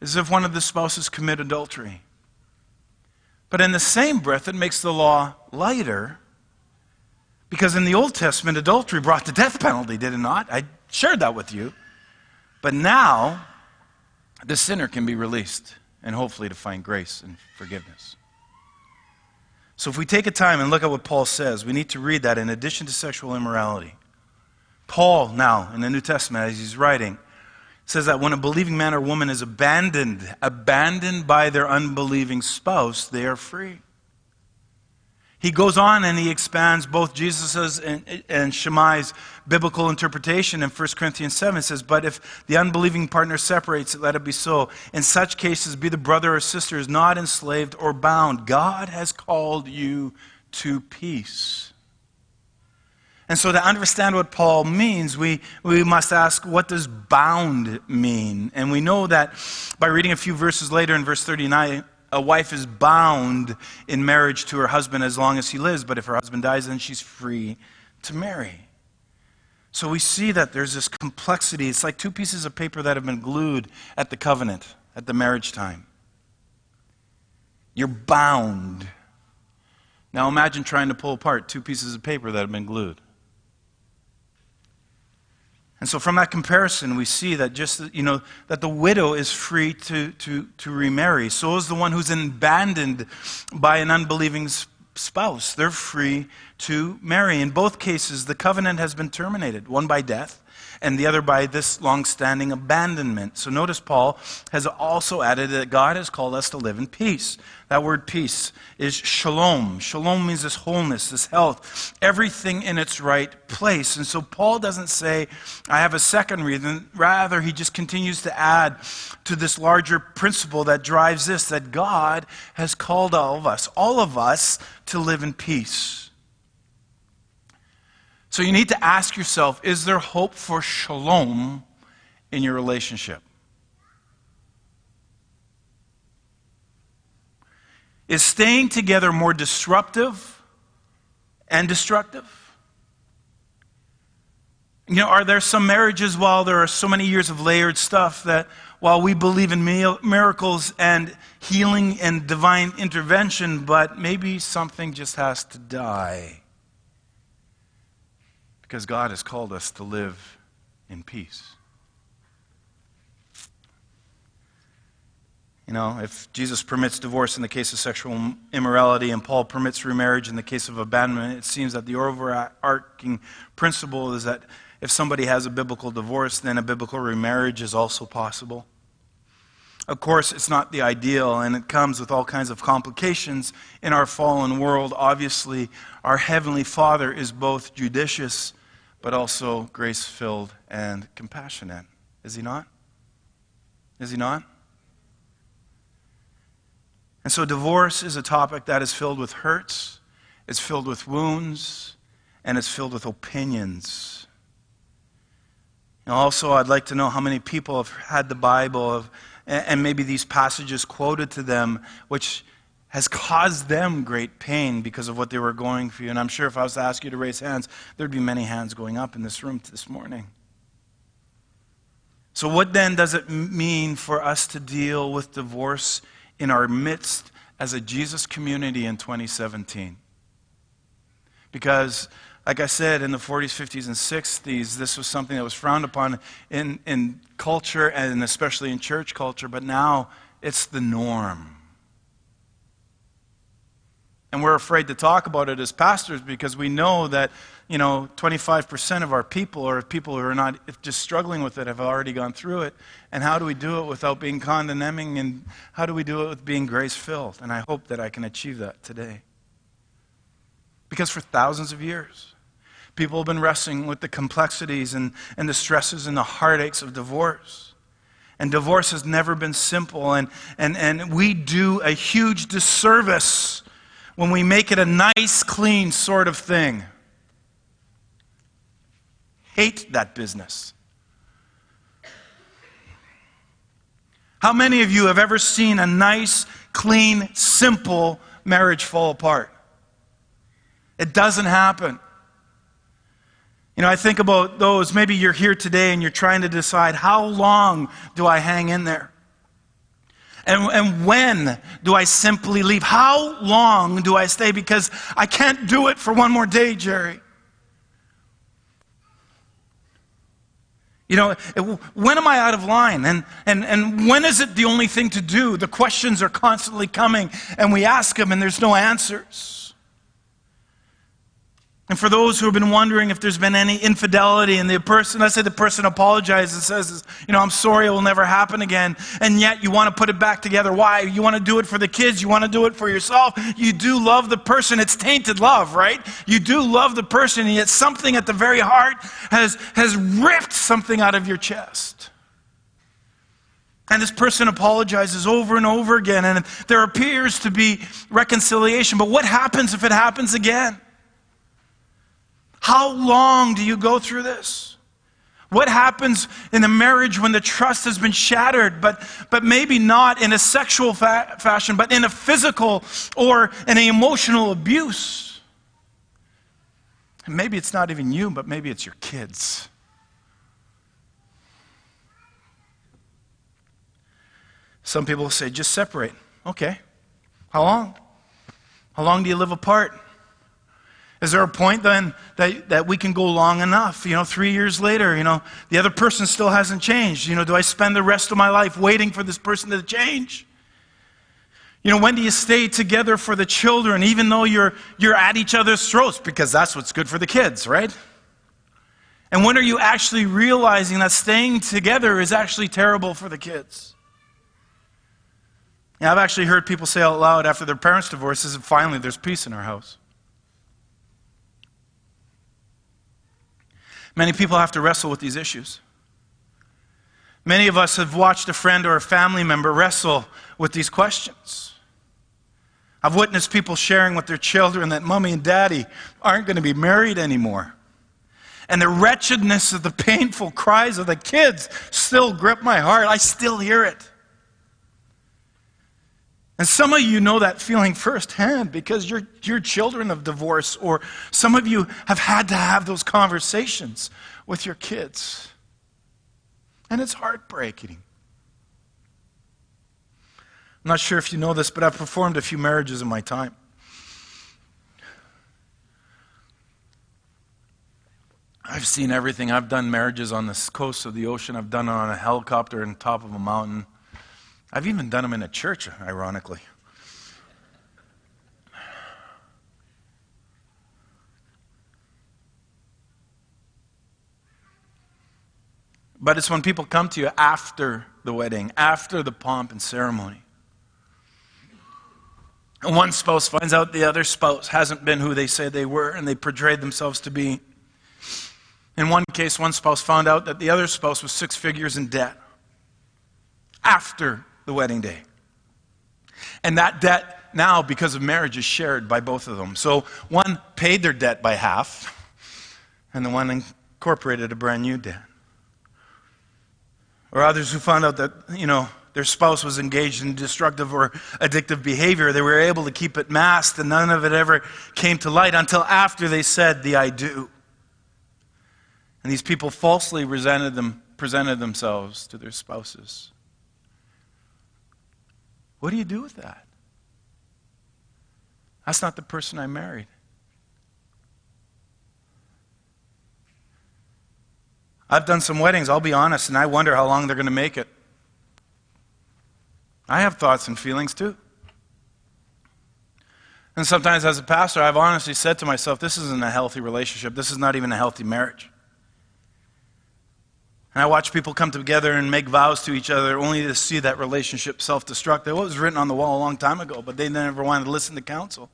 is if one of the spouses commit adultery. But in the same breath, it makes the law lighter because in the Old Testament, adultery brought the death penalty, did it not? I shared that with you. But now, the sinner can be released and hopefully to find grace and forgiveness. So if we take a time and look at what Paul says, we need to read that in addition to sexual immorality. Paul, now, in the New Testament, as he's writing, says that when a believing man or woman is abandoned, abandoned by their unbelieving spouse, they are free. He goes on and he expands both Jesus's and, and Shammai's biblical interpretation in 1 Corinthians 7. It says, But if the unbelieving partner separates, let it be so. In such cases, be the brother or sister is not enslaved or bound. God has called you to peace. And so, to understand what Paul means, we, we must ask, what does bound mean? And we know that by reading a few verses later in verse 39, a wife is bound in marriage to her husband as long as he lives, but if her husband dies, then she's free to marry. So we see that there's this complexity. It's like two pieces of paper that have been glued at the covenant, at the marriage time. You're bound. Now imagine trying to pull apart two pieces of paper that have been glued. And so from that comparison, we see that just, you know, that the widow is free to, to, to remarry. So is the one who's abandoned by an unbelieving spouse. They're free to marry. In both cases, the covenant has been terminated, one by death and the other by this long-standing abandonment. So notice Paul has also added that God has called us to live in peace. That word peace is shalom. Shalom means this wholeness, this health, everything in its right place. And so Paul doesn't say, I have a second reason. Rather, he just continues to add to this larger principle that drives this that God has called all of us, all of us, to live in peace. So you need to ask yourself is there hope for shalom in your relationship? Is staying together more disruptive and destructive? You know, are there some marriages, while there are so many years of layered stuff, that while we believe in miracles and healing and divine intervention, but maybe something just has to die? Because God has called us to live in peace. You know, if Jesus permits divorce in the case of sexual immorality and Paul permits remarriage in the case of abandonment, it seems that the overarching principle is that if somebody has a biblical divorce, then a biblical remarriage is also possible. Of course, it's not the ideal, and it comes with all kinds of complications in our fallen world. Obviously, our Heavenly Father is both judicious but also grace filled and compassionate. Is he not? Is he not? And so, divorce is a topic that is filled with hurts, it's filled with wounds, and it's filled with opinions. And also, I'd like to know how many people have had the Bible and maybe these passages quoted to them, which has caused them great pain because of what they were going through. And I'm sure if I was to ask you to raise hands, there'd be many hands going up in this room this morning. So, what then does it mean for us to deal with divorce in our midst as a Jesus community in 2017? Because, like I said, in the 40s, 50s, and 60s, this was something that was frowned upon in, in culture and especially in church culture, but now it's the norm. And we're afraid to talk about it as pastors because we know that, you know, 25% of our people or people who are not just struggling with it have already gone through it. And how do we do it without being condemning? And how do we do it with being grace filled? And I hope that I can achieve that today. Because for thousands of years, people have been wrestling with the complexities and, and the stresses and the heartaches of divorce. And divorce has never been simple. And, and, and we do a huge disservice when we make it a nice, clean sort of thing. Hate that business. How many of you have ever seen a nice, clean, simple marriage fall apart? It doesn't happen. You know, I think about those. Maybe you're here today and you're trying to decide how long do I hang in there? And, and when do I simply leave? How long do I stay? Because I can't do it for one more day, Jerry. You know, when am I out of line? And, and, and when is it the only thing to do? The questions are constantly coming, and we ask them, and there's no answers. And for those who have been wondering if there's been any infidelity, and the person, let's say the person apologizes and says, you know, I'm sorry, it will never happen again, and yet you want to put it back together. Why? You want to do it for the kids, you want to do it for yourself. You do love the person. It's tainted love, right? You do love the person, and yet something at the very heart has, has ripped something out of your chest. And this person apologizes over and over again, and there appears to be reconciliation. But what happens if it happens again? How long do you go through this? What happens in a marriage when the trust has been shattered, but, but maybe not in a sexual fa- fashion, but in a physical or in an emotional abuse? And maybe it's not even you, but maybe it's your kids. Some people say, just separate. Okay. How long? How long do you live apart? Is there a point then that, that we can go long enough? You know, three years later, you know, the other person still hasn't changed. You know, do I spend the rest of my life waiting for this person to change? You know, when do you stay together for the children, even though you're, you're at each other's throats? Because that's what's good for the kids, right? And when are you actually realizing that staying together is actually terrible for the kids? I've actually heard people say out loud after their parents' divorces, finally there's peace in our house. Many people have to wrestle with these issues. Many of us have watched a friend or a family member wrestle with these questions. I've witnessed people sharing with their children that mommy and daddy aren't going to be married anymore. And the wretchedness of the painful cries of the kids still grip my heart. I still hear it. And some of you know that feeling firsthand because you're, you're children of divorce, or some of you have had to have those conversations with your kids. And it's heartbreaking. I'm not sure if you know this, but I've performed a few marriages in my time. I've seen everything. I've done marriages on the coast of the ocean. I've done it on a helicopter on top of a mountain. I've even done them in a church, ironically. But it's when people come to you after the wedding, after the pomp and ceremony. And one spouse finds out the other spouse hasn't been who they said they were and they portrayed themselves to be. In one case, one spouse found out that the other spouse was six figures in debt after the wedding day. And that debt now, because of marriage, is shared by both of them. So one paid their debt by half, and the one incorporated a brand new debt. Or others who found out that, you know, their spouse was engaged in destructive or addictive behavior. They were able to keep it masked, and none of it ever came to light until after they said the I do. And these people falsely resented them, presented themselves to their spouses. What do you do with that? That's not the person I married. I've done some weddings, I'll be honest, and I wonder how long they're going to make it. I have thoughts and feelings too. And sometimes, as a pastor, I've honestly said to myself, this isn't a healthy relationship. This is not even a healthy marriage. And I watch people come together and make vows to each other only to see that relationship self destruct. That was written on the wall a long time ago, but they never wanted to listen to counsel.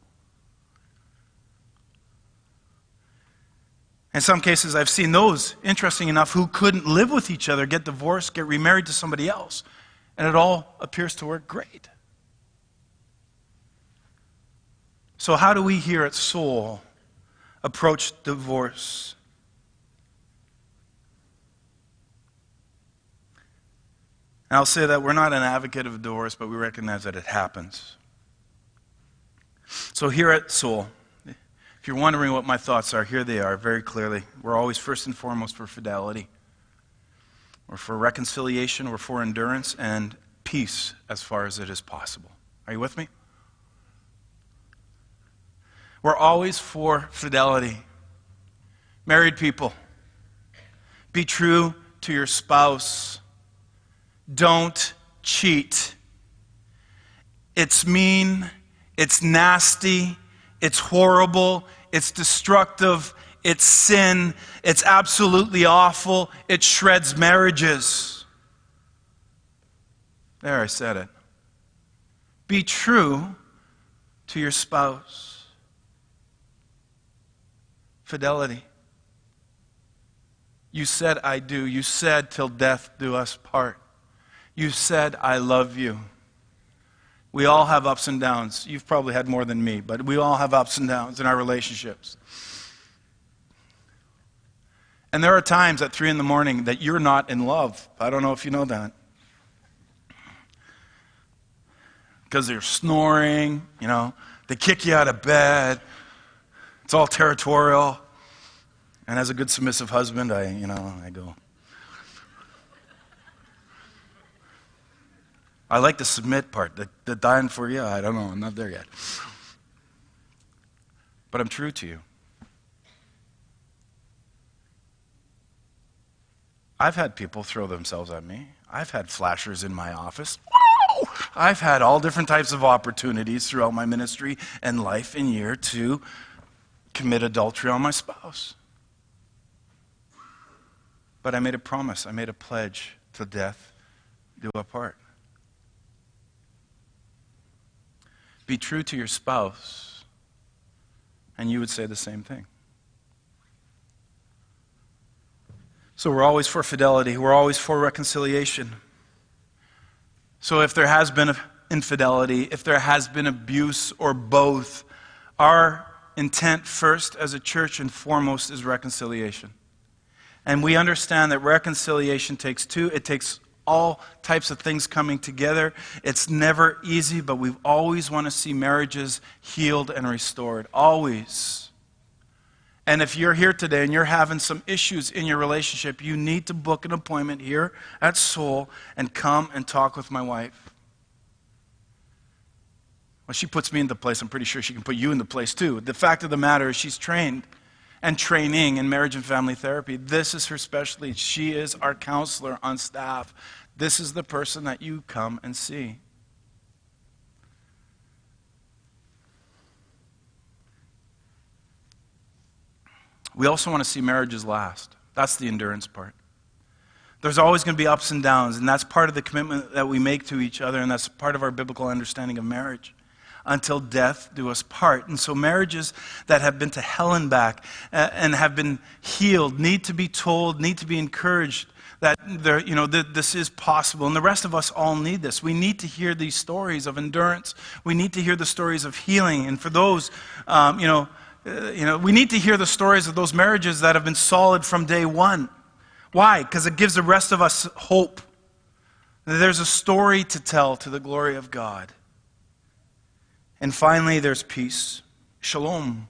In some cases, I've seen those, interesting enough, who couldn't live with each other get divorced, get remarried to somebody else, and it all appears to work great. So, how do we here at Soul approach divorce? And I'll say that we're not an advocate of divorce, but we recognize that it happens. So, here at Soul, if you're wondering what my thoughts are, here they are very clearly. We're always first and foremost for fidelity. We're for reconciliation, we're for endurance and peace as far as it is possible. Are you with me? We're always for fidelity. Married people, be true to your spouse. Don't cheat. It's mean, it's nasty, it's horrible, it's destructive, it's sin, it's absolutely awful, it shreds marriages. There, I said it. Be true to your spouse. Fidelity. You said, I do. You said, till death do us part. You said, I love you. We all have ups and downs. You've probably had more than me, but we all have ups and downs in our relationships. And there are times at 3 in the morning that you're not in love. I don't know if you know that. Because they're snoring, you know, they kick you out of bed. It's all territorial. And as a good submissive husband, I, you know, I go. I like the submit part, the, the dying for you. I don't know, I'm not there yet. But I'm true to you. I've had people throw themselves at me. I've had flashers in my office. I've had all different types of opportunities throughout my ministry and life and year to commit adultery on my spouse. But I made a promise, I made a pledge to death do apart. Be true to your spouse, and you would say the same thing. So we're always for fidelity, we're always for reconciliation. So if there has been infidelity, if there has been abuse or both, our intent first as a church and foremost is reconciliation. And we understand that reconciliation takes two, it takes all types of things coming together. It's never easy, but we always want to see marriages healed and restored. Always. And if you're here today and you're having some issues in your relationship, you need to book an appointment here at Soul and come and talk with my wife. Well, she puts me into place. I'm pretty sure she can put you into place too. The fact of the matter is, she's trained and training in marriage and family therapy. This is her specialty. She is our counselor on staff. This is the person that you come and see. We also want to see marriages last. That's the endurance part. There's always going to be ups and downs, and that's part of the commitment that we make to each other, and that's part of our biblical understanding of marriage. Until death do us part. And so, marriages that have been to hell and back uh, and have been healed need to be told, need to be encouraged that there, you know, th- this is possible. And the rest of us all need this. We need to hear these stories of endurance. We need to hear the stories of healing. And for those, um, you know, uh, you know, we need to hear the stories of those marriages that have been solid from day one. Why? Because it gives the rest of us hope. That there's a story to tell to the glory of God. And finally, there's peace. Shalom,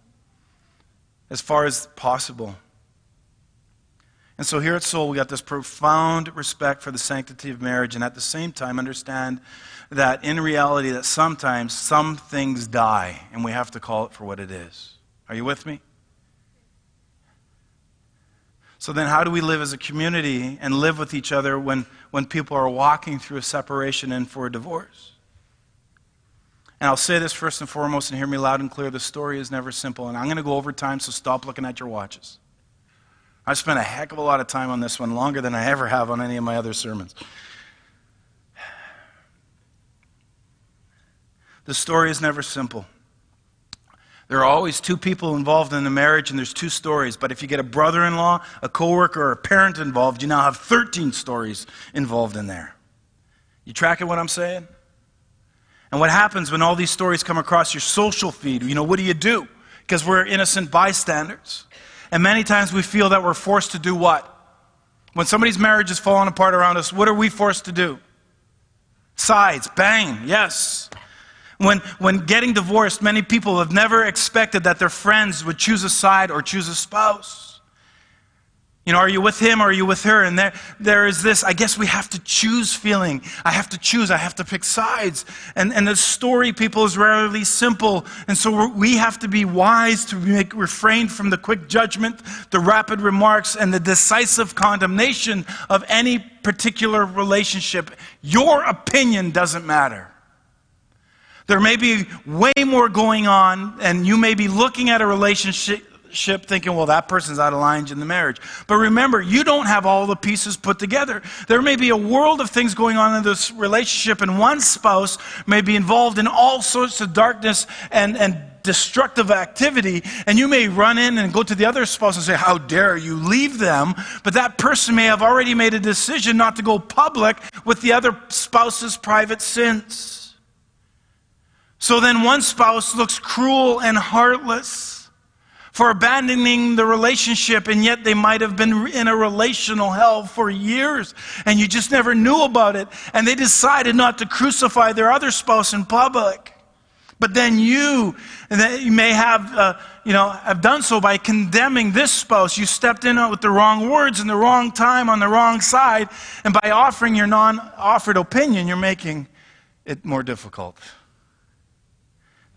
as far as possible. And so here at Soul, we got this profound respect for the sanctity of marriage, and at the same time, understand that in reality, that sometimes some things die, and we have to call it for what it is. Are you with me? So then, how do we live as a community and live with each other when, when people are walking through a separation and for a divorce? And I'll say this first and foremost, and hear me loud and clear the story is never simple. And I'm going to go over time, so stop looking at your watches. I've spent a heck of a lot of time on this one, longer than I ever have on any of my other sermons. The story is never simple. There are always two people involved in a marriage, and there's two stories. But if you get a brother in law, a coworker, or a parent involved, you now have 13 stories involved in there. You tracking what I'm saying? And what happens when all these stories come across your social feed? You know, what do you do? Because we're innocent bystanders. And many times we feel that we're forced to do what? When somebody's marriage is falling apart around us, what are we forced to do? Sides, bang, yes. When, when getting divorced, many people have never expected that their friends would choose a side or choose a spouse. You know, are you with him or are you with her? And there, there is this, I guess we have to choose feeling. I have to choose. I have to pick sides. And, and the story, people, is rarely simple. And so we have to be wise to make, refrain from the quick judgment, the rapid remarks, and the decisive condemnation of any particular relationship. Your opinion doesn't matter. There may be way more going on, and you may be looking at a relationship thinking, well, that person's out of line in the marriage. But remember, you don't have all the pieces put together. There may be a world of things going on in this relationship, and one spouse may be involved in all sorts of darkness and, and destructive activity, and you may run in and go to the other spouse and say, How dare you leave them? But that person may have already made a decision not to go public with the other spouse's private sins. So then one spouse looks cruel and heartless for abandoning the relationship, and yet they might have been in a relational hell for years, and you just never knew about it. And they decided not to crucify their other spouse in public. But then you, you may have, uh, you know, have done so by condemning this spouse. You stepped in with the wrong words in the wrong time on the wrong side, and by offering your non-offered opinion, you're making it more difficult.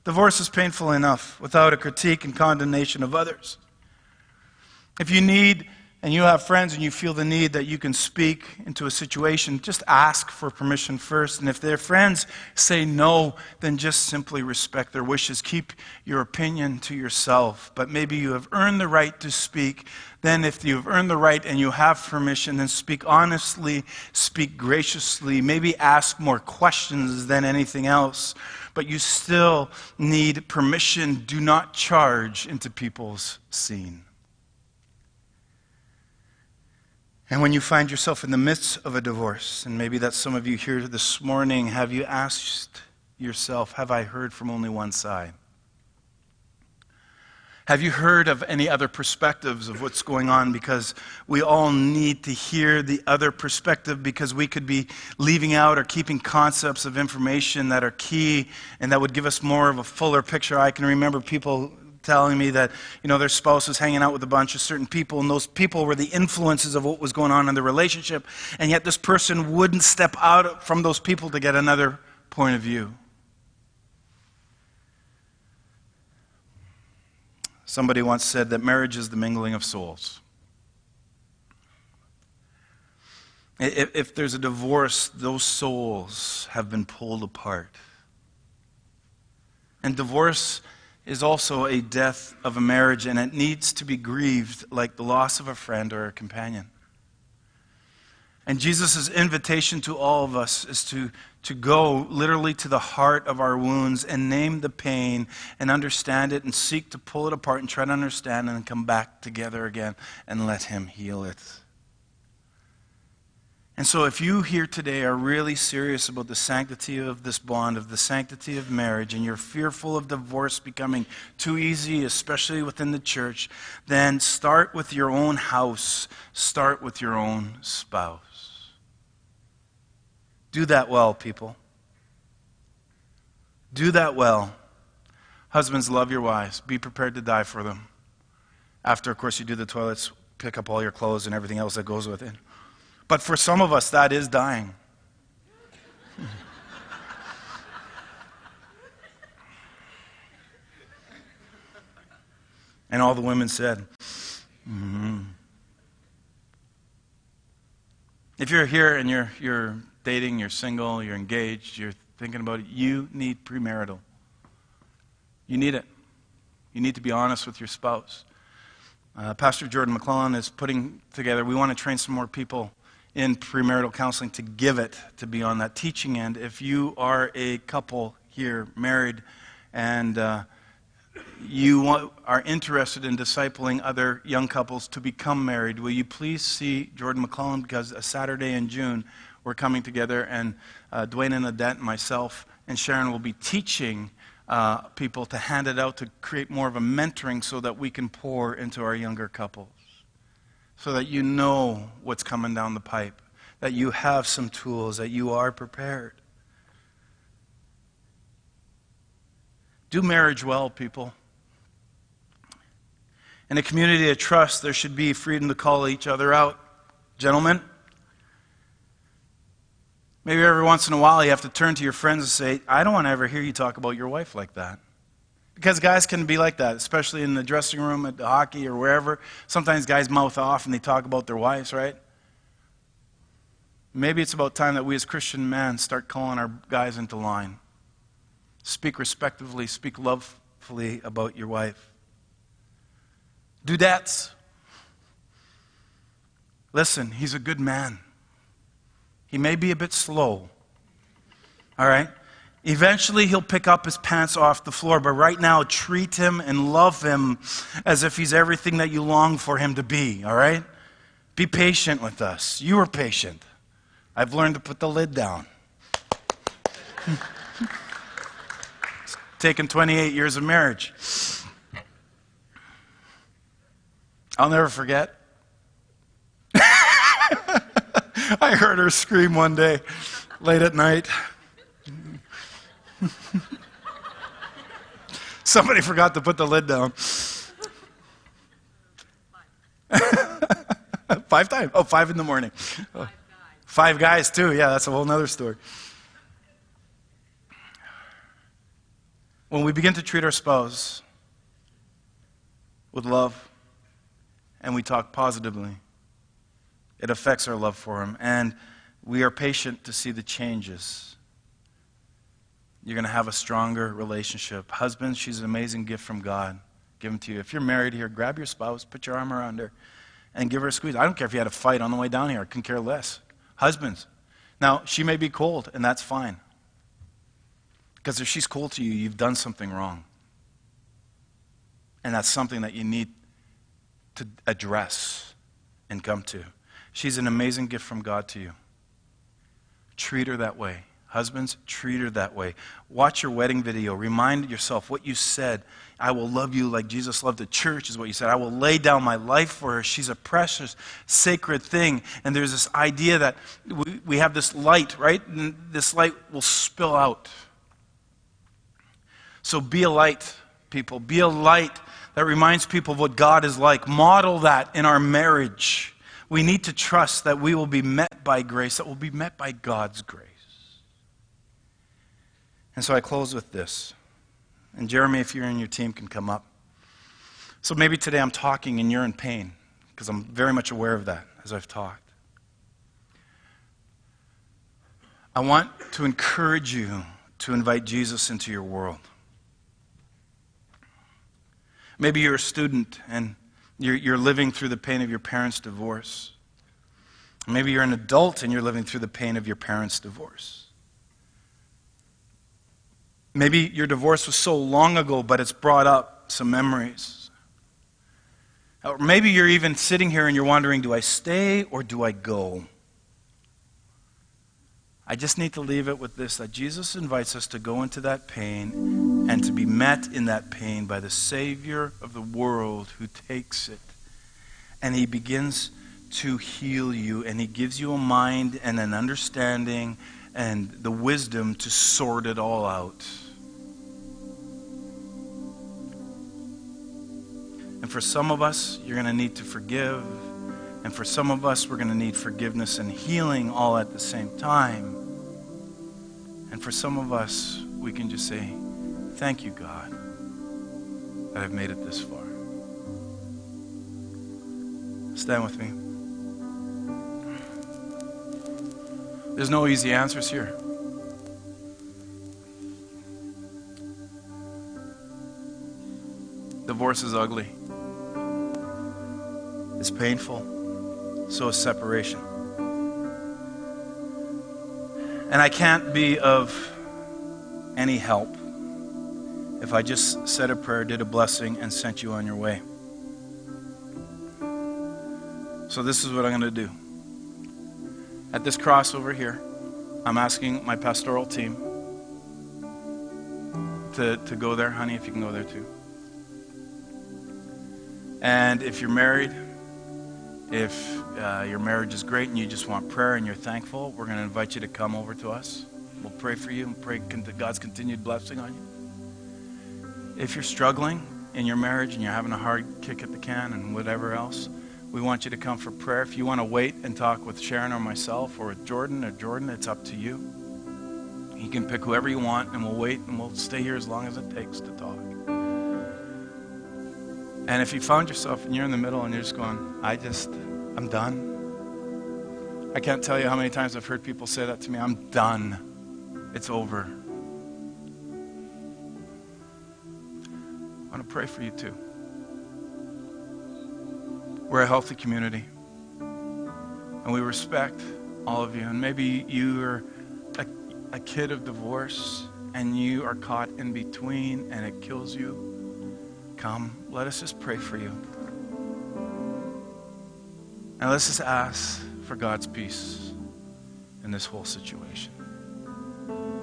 Divorce is painful enough without a critique and condemnation of others. If you need and you have friends and you feel the need that you can speak into a situation, just ask for permission first. And if their friends say no, then just simply respect their wishes. Keep your opinion to yourself. But maybe you have earned the right to speak. Then, if you've earned the right and you have permission, then speak honestly, speak graciously, maybe ask more questions than anything else but you still need permission. Do not charge into people's scene. And when you find yourself in the midst of a divorce, and maybe that's some of you here this morning, have you asked yourself, Have I heard from only one side? Have you heard of any other perspectives of what's going on? Because we all need to hear the other perspective because we could be leaving out or keeping concepts of information that are key and that would give us more of a fuller picture. I can remember people telling me that you know their spouse was hanging out with a bunch of certain people and those people were the influences of what was going on in the relationship and yet this person wouldn't step out from those people to get another point of view Somebody once said that marriage is the mingling of souls. If, if, there's a divorce, those souls have been pulled apart. And divorce is also a death of a marriage, and it needs to be grieved like the loss of a friend or a companion. And Jesus' invitation to all of us is to, to go literally to the heart of our wounds and name the pain and understand it and seek to pull it apart and try to understand and come back together again and let Him heal it. And so, if you here today are really serious about the sanctity of this bond, of the sanctity of marriage, and you're fearful of divorce becoming too easy, especially within the church, then start with your own house, start with your own spouse. Do that well, people. Do that well. Husbands, love your wives. Be prepared to die for them. After, of course, you do the toilets, pick up all your clothes and everything else that goes with it. But for some of us, that is dying. and all the women said, mm-hmm. If you're here and you're, you're dating, you're single, you're engaged, you're thinking about it, you need premarital. You need it. You need to be honest with your spouse. Uh, Pastor Jordan McClellan is putting together, we want to train some more people in premarital counseling to give it, to be on that teaching end. If you are a couple here, married, and uh, you want, are interested in discipling other young couples to become married, will you please see Jordan McClellan because a Saturday in June we're coming together, and uh, Dwayne and Adette and myself and Sharon will be teaching uh, people to hand it out to create more of a mentoring so that we can pour into our younger couples, so that you know what's coming down the pipe, that you have some tools, that you are prepared. Do marriage well, people. In a community of trust, there should be freedom to call each other out. Gentlemen, Maybe every once in a while you have to turn to your friends and say, I don't want to ever hear you talk about your wife like that. Because guys can be like that, especially in the dressing room at the hockey or wherever. Sometimes guys mouth off and they talk about their wives, right? Maybe it's about time that we as Christian men start calling our guys into line. Speak respectfully, speak lovefully about your wife. Dudettes. Listen, he's a good man. He may be a bit slow. All right? Eventually, he'll pick up his pants off the floor, but right now, treat him and love him as if he's everything that you long for him to be. All right? Be patient with us. You are patient. I've learned to put the lid down. it's taken 28 years of marriage. I'll never forget. I heard her scream one day late at night. Somebody forgot to put the lid down. five times? Oh, five in the morning. Oh. Five guys, too. Yeah, that's a whole other story. When we begin to treat our spouse with love and we talk positively, it affects our love for him. And we are patient to see the changes. You're going to have a stronger relationship. Husbands, she's an amazing gift from God given to you. If you're married here, grab your spouse, put your arm around her, and give her a squeeze. I don't care if you had a fight on the way down here, I couldn't care less. Husbands, now she may be cold, and that's fine. Because if she's cold to you, you've done something wrong. And that's something that you need to address and come to. She's an amazing gift from God to you. Treat her that way. Husbands, treat her that way. Watch your wedding video. Remind yourself what you said. I will love you like Jesus loved the church, is what you said. I will lay down my life for her. She's a precious, sacred thing. And there's this idea that we, we have this light, right? And this light will spill out. So be a light, people. Be a light that reminds people of what God is like. Model that in our marriage we need to trust that we will be met by grace, that we'll be met by God's grace. And so I close with this. And Jeremy, if you're in your team, can come up. So maybe today I'm talking and you're in pain, because I'm very much aware of that as I've talked. I want to encourage you to invite Jesus into your world. Maybe you're a student and you're, you're living through the pain of your parents' divorce. Maybe you're an adult and you're living through the pain of your parents' divorce. Maybe your divorce was so long ago, but it's brought up some memories. Or maybe you're even sitting here and you're wondering do I stay or do I go? I just need to leave it with this that Jesus invites us to go into that pain and to be met in that pain by the Savior of the world who takes it. And he begins to heal you, and he gives you a mind and an understanding and the wisdom to sort it all out. And for some of us, you're going to need to forgive. And for some of us, we're going to need forgiveness and healing all at the same time. And for some of us, we can just say, Thank you, God, that I've made it this far. Stand with me. There's no easy answers here. Divorce is ugly. It's painful. So is separation. And I can't be of any help if I just said a prayer, did a blessing, and sent you on your way. So, this is what I'm going to do. At this cross over here, I'm asking my pastoral team to, to go there. Honey, if you can go there too. And if you're married, if uh, your marriage is great and you just want prayer and you're thankful, we're going to invite you to come over to us. We'll pray for you and pray God's continued blessing on you. If you're struggling in your marriage and you're having a hard kick at the can and whatever else, we want you to come for prayer. If you want to wait and talk with Sharon or myself or with Jordan or Jordan, it's up to you. You can pick whoever you want and we'll wait and we'll stay here as long as it takes to talk. And if you found yourself and you're in the middle and you're just going, I just, I'm done. I can't tell you how many times I've heard people say that to me I'm done. It's over. I want to pray for you too. We're a healthy community, and we respect all of you. And maybe you are a, a kid of divorce and you are caught in between and it kills you. Come, let us just pray for you. And let's just ask for God's peace in this whole situation.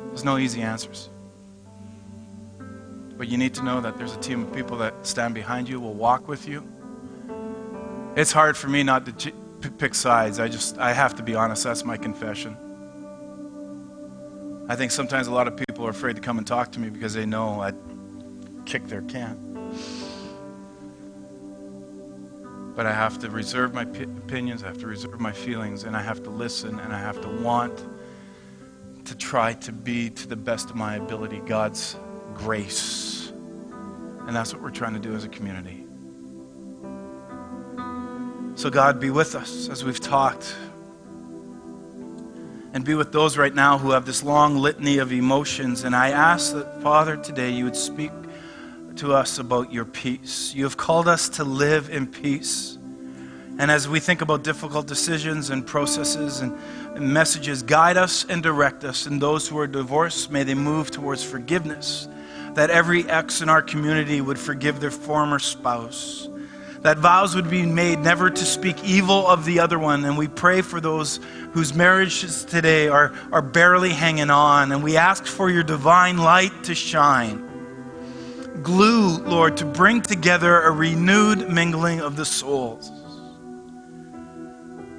There's no easy answers. But you need to know that there's a team of people that stand behind you, will walk with you. It's hard for me not to pick sides. I just, I have to be honest. That's my confession. I think sometimes a lot of people are afraid to come and talk to me because they know I'd kick their can. But I have to reserve my p- opinions, I have to reserve my feelings, and I have to listen, and I have to want to try to be, to the best of my ability, God's grace. And that's what we're trying to do as a community. So, God, be with us as we've talked. And be with those right now who have this long litany of emotions. And I ask that, Father, today you would speak to us about your peace. You have called us to live in peace. And as we think about difficult decisions and processes and, messages, guide us and direct us. And those who are divorced, may they move towards forgiveness that every ex in our community would forgive their former spouse, that vows would be made never to speak evil of the other one. And we pray for those whose marriages today are, are barely hanging on. And we ask for your divine light to shine. Glue, Lord, to bring together a renewed mingling of the souls.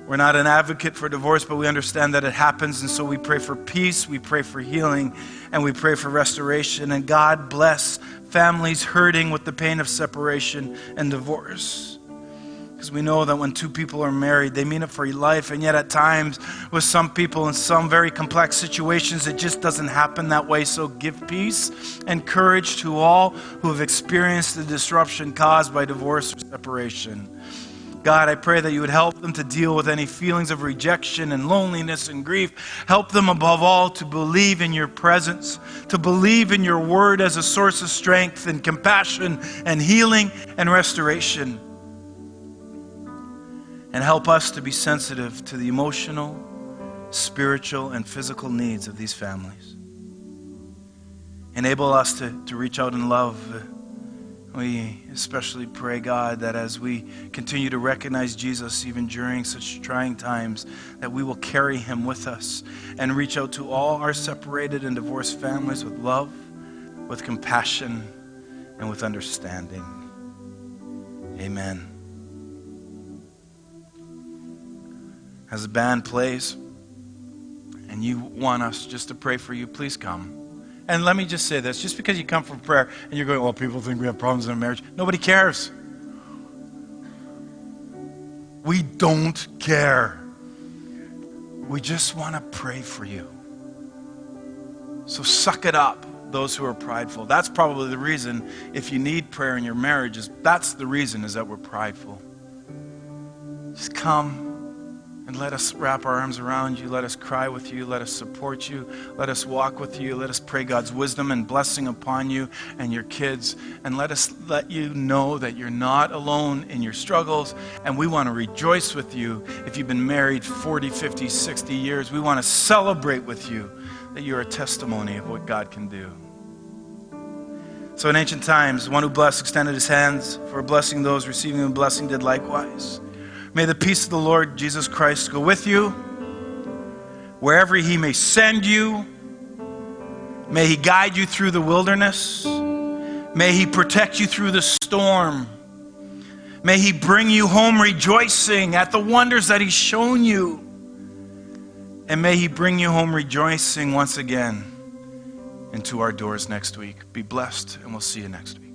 We're not an advocate for divorce, but we understand that it happens. And so we pray for peace, we pray for healing, and we pray for restoration. And God bless families hurting with the pain of separation and divorce. Because we know that when two people are married, they mean it for life. And yet, at times, with some people in some very complex situations, it just doesn't happen that way. So, give peace and courage to all who have experienced the disruption caused by divorce or separation. God, I pray that you would help them to deal with any feelings of rejection and loneliness and grief. Help them above all to believe in your presence, to believe in your word as a source of strength and compassion and healing and restoration. And help us to be sensitive to the emotional, spiritual, and physical needs of these families. Enable us to, to reach out in love we especially pray, God, that as we continue to recognize Jesus, even during such trying times, that we will carry him with us and reach out to all our separated and divorced families with love, with compassion, and with understanding. Amen. As the band plays, and you want us just to pray for you, please come. And let me just say this just because you come for prayer and you're going, well, people think we have problems in our marriage, nobody cares. We don't care. We just want to pray for you. So suck it up, those who are prideful. That's probably the reason, if you need prayer in your marriage, is that's the reason is that we're prideful. Just come and let us wrap our arms around you. Let us cry with you. Let us support you. Let us walk with you. Let us pray God's wisdom and blessing upon you and your kids. And let us let you know that you're not alone in your struggles. And we want to rejoice with you. If you've been married 40, 50, 60 years, we want to celebrate with you that you're a testimony of what God can do. So in ancient times, one who blessed extended his hands for blessing those receiving the blessing did likewise. May the peace of the Lord Jesus Christ go with you wherever he may send you. May he guide you through the wilderness. May he protect you through the storm. May he bring you home rejoicing at the wonders that he's shown you. And may he bring you home rejoicing once again into our doors next week. Be blessed, and we'll see you next week.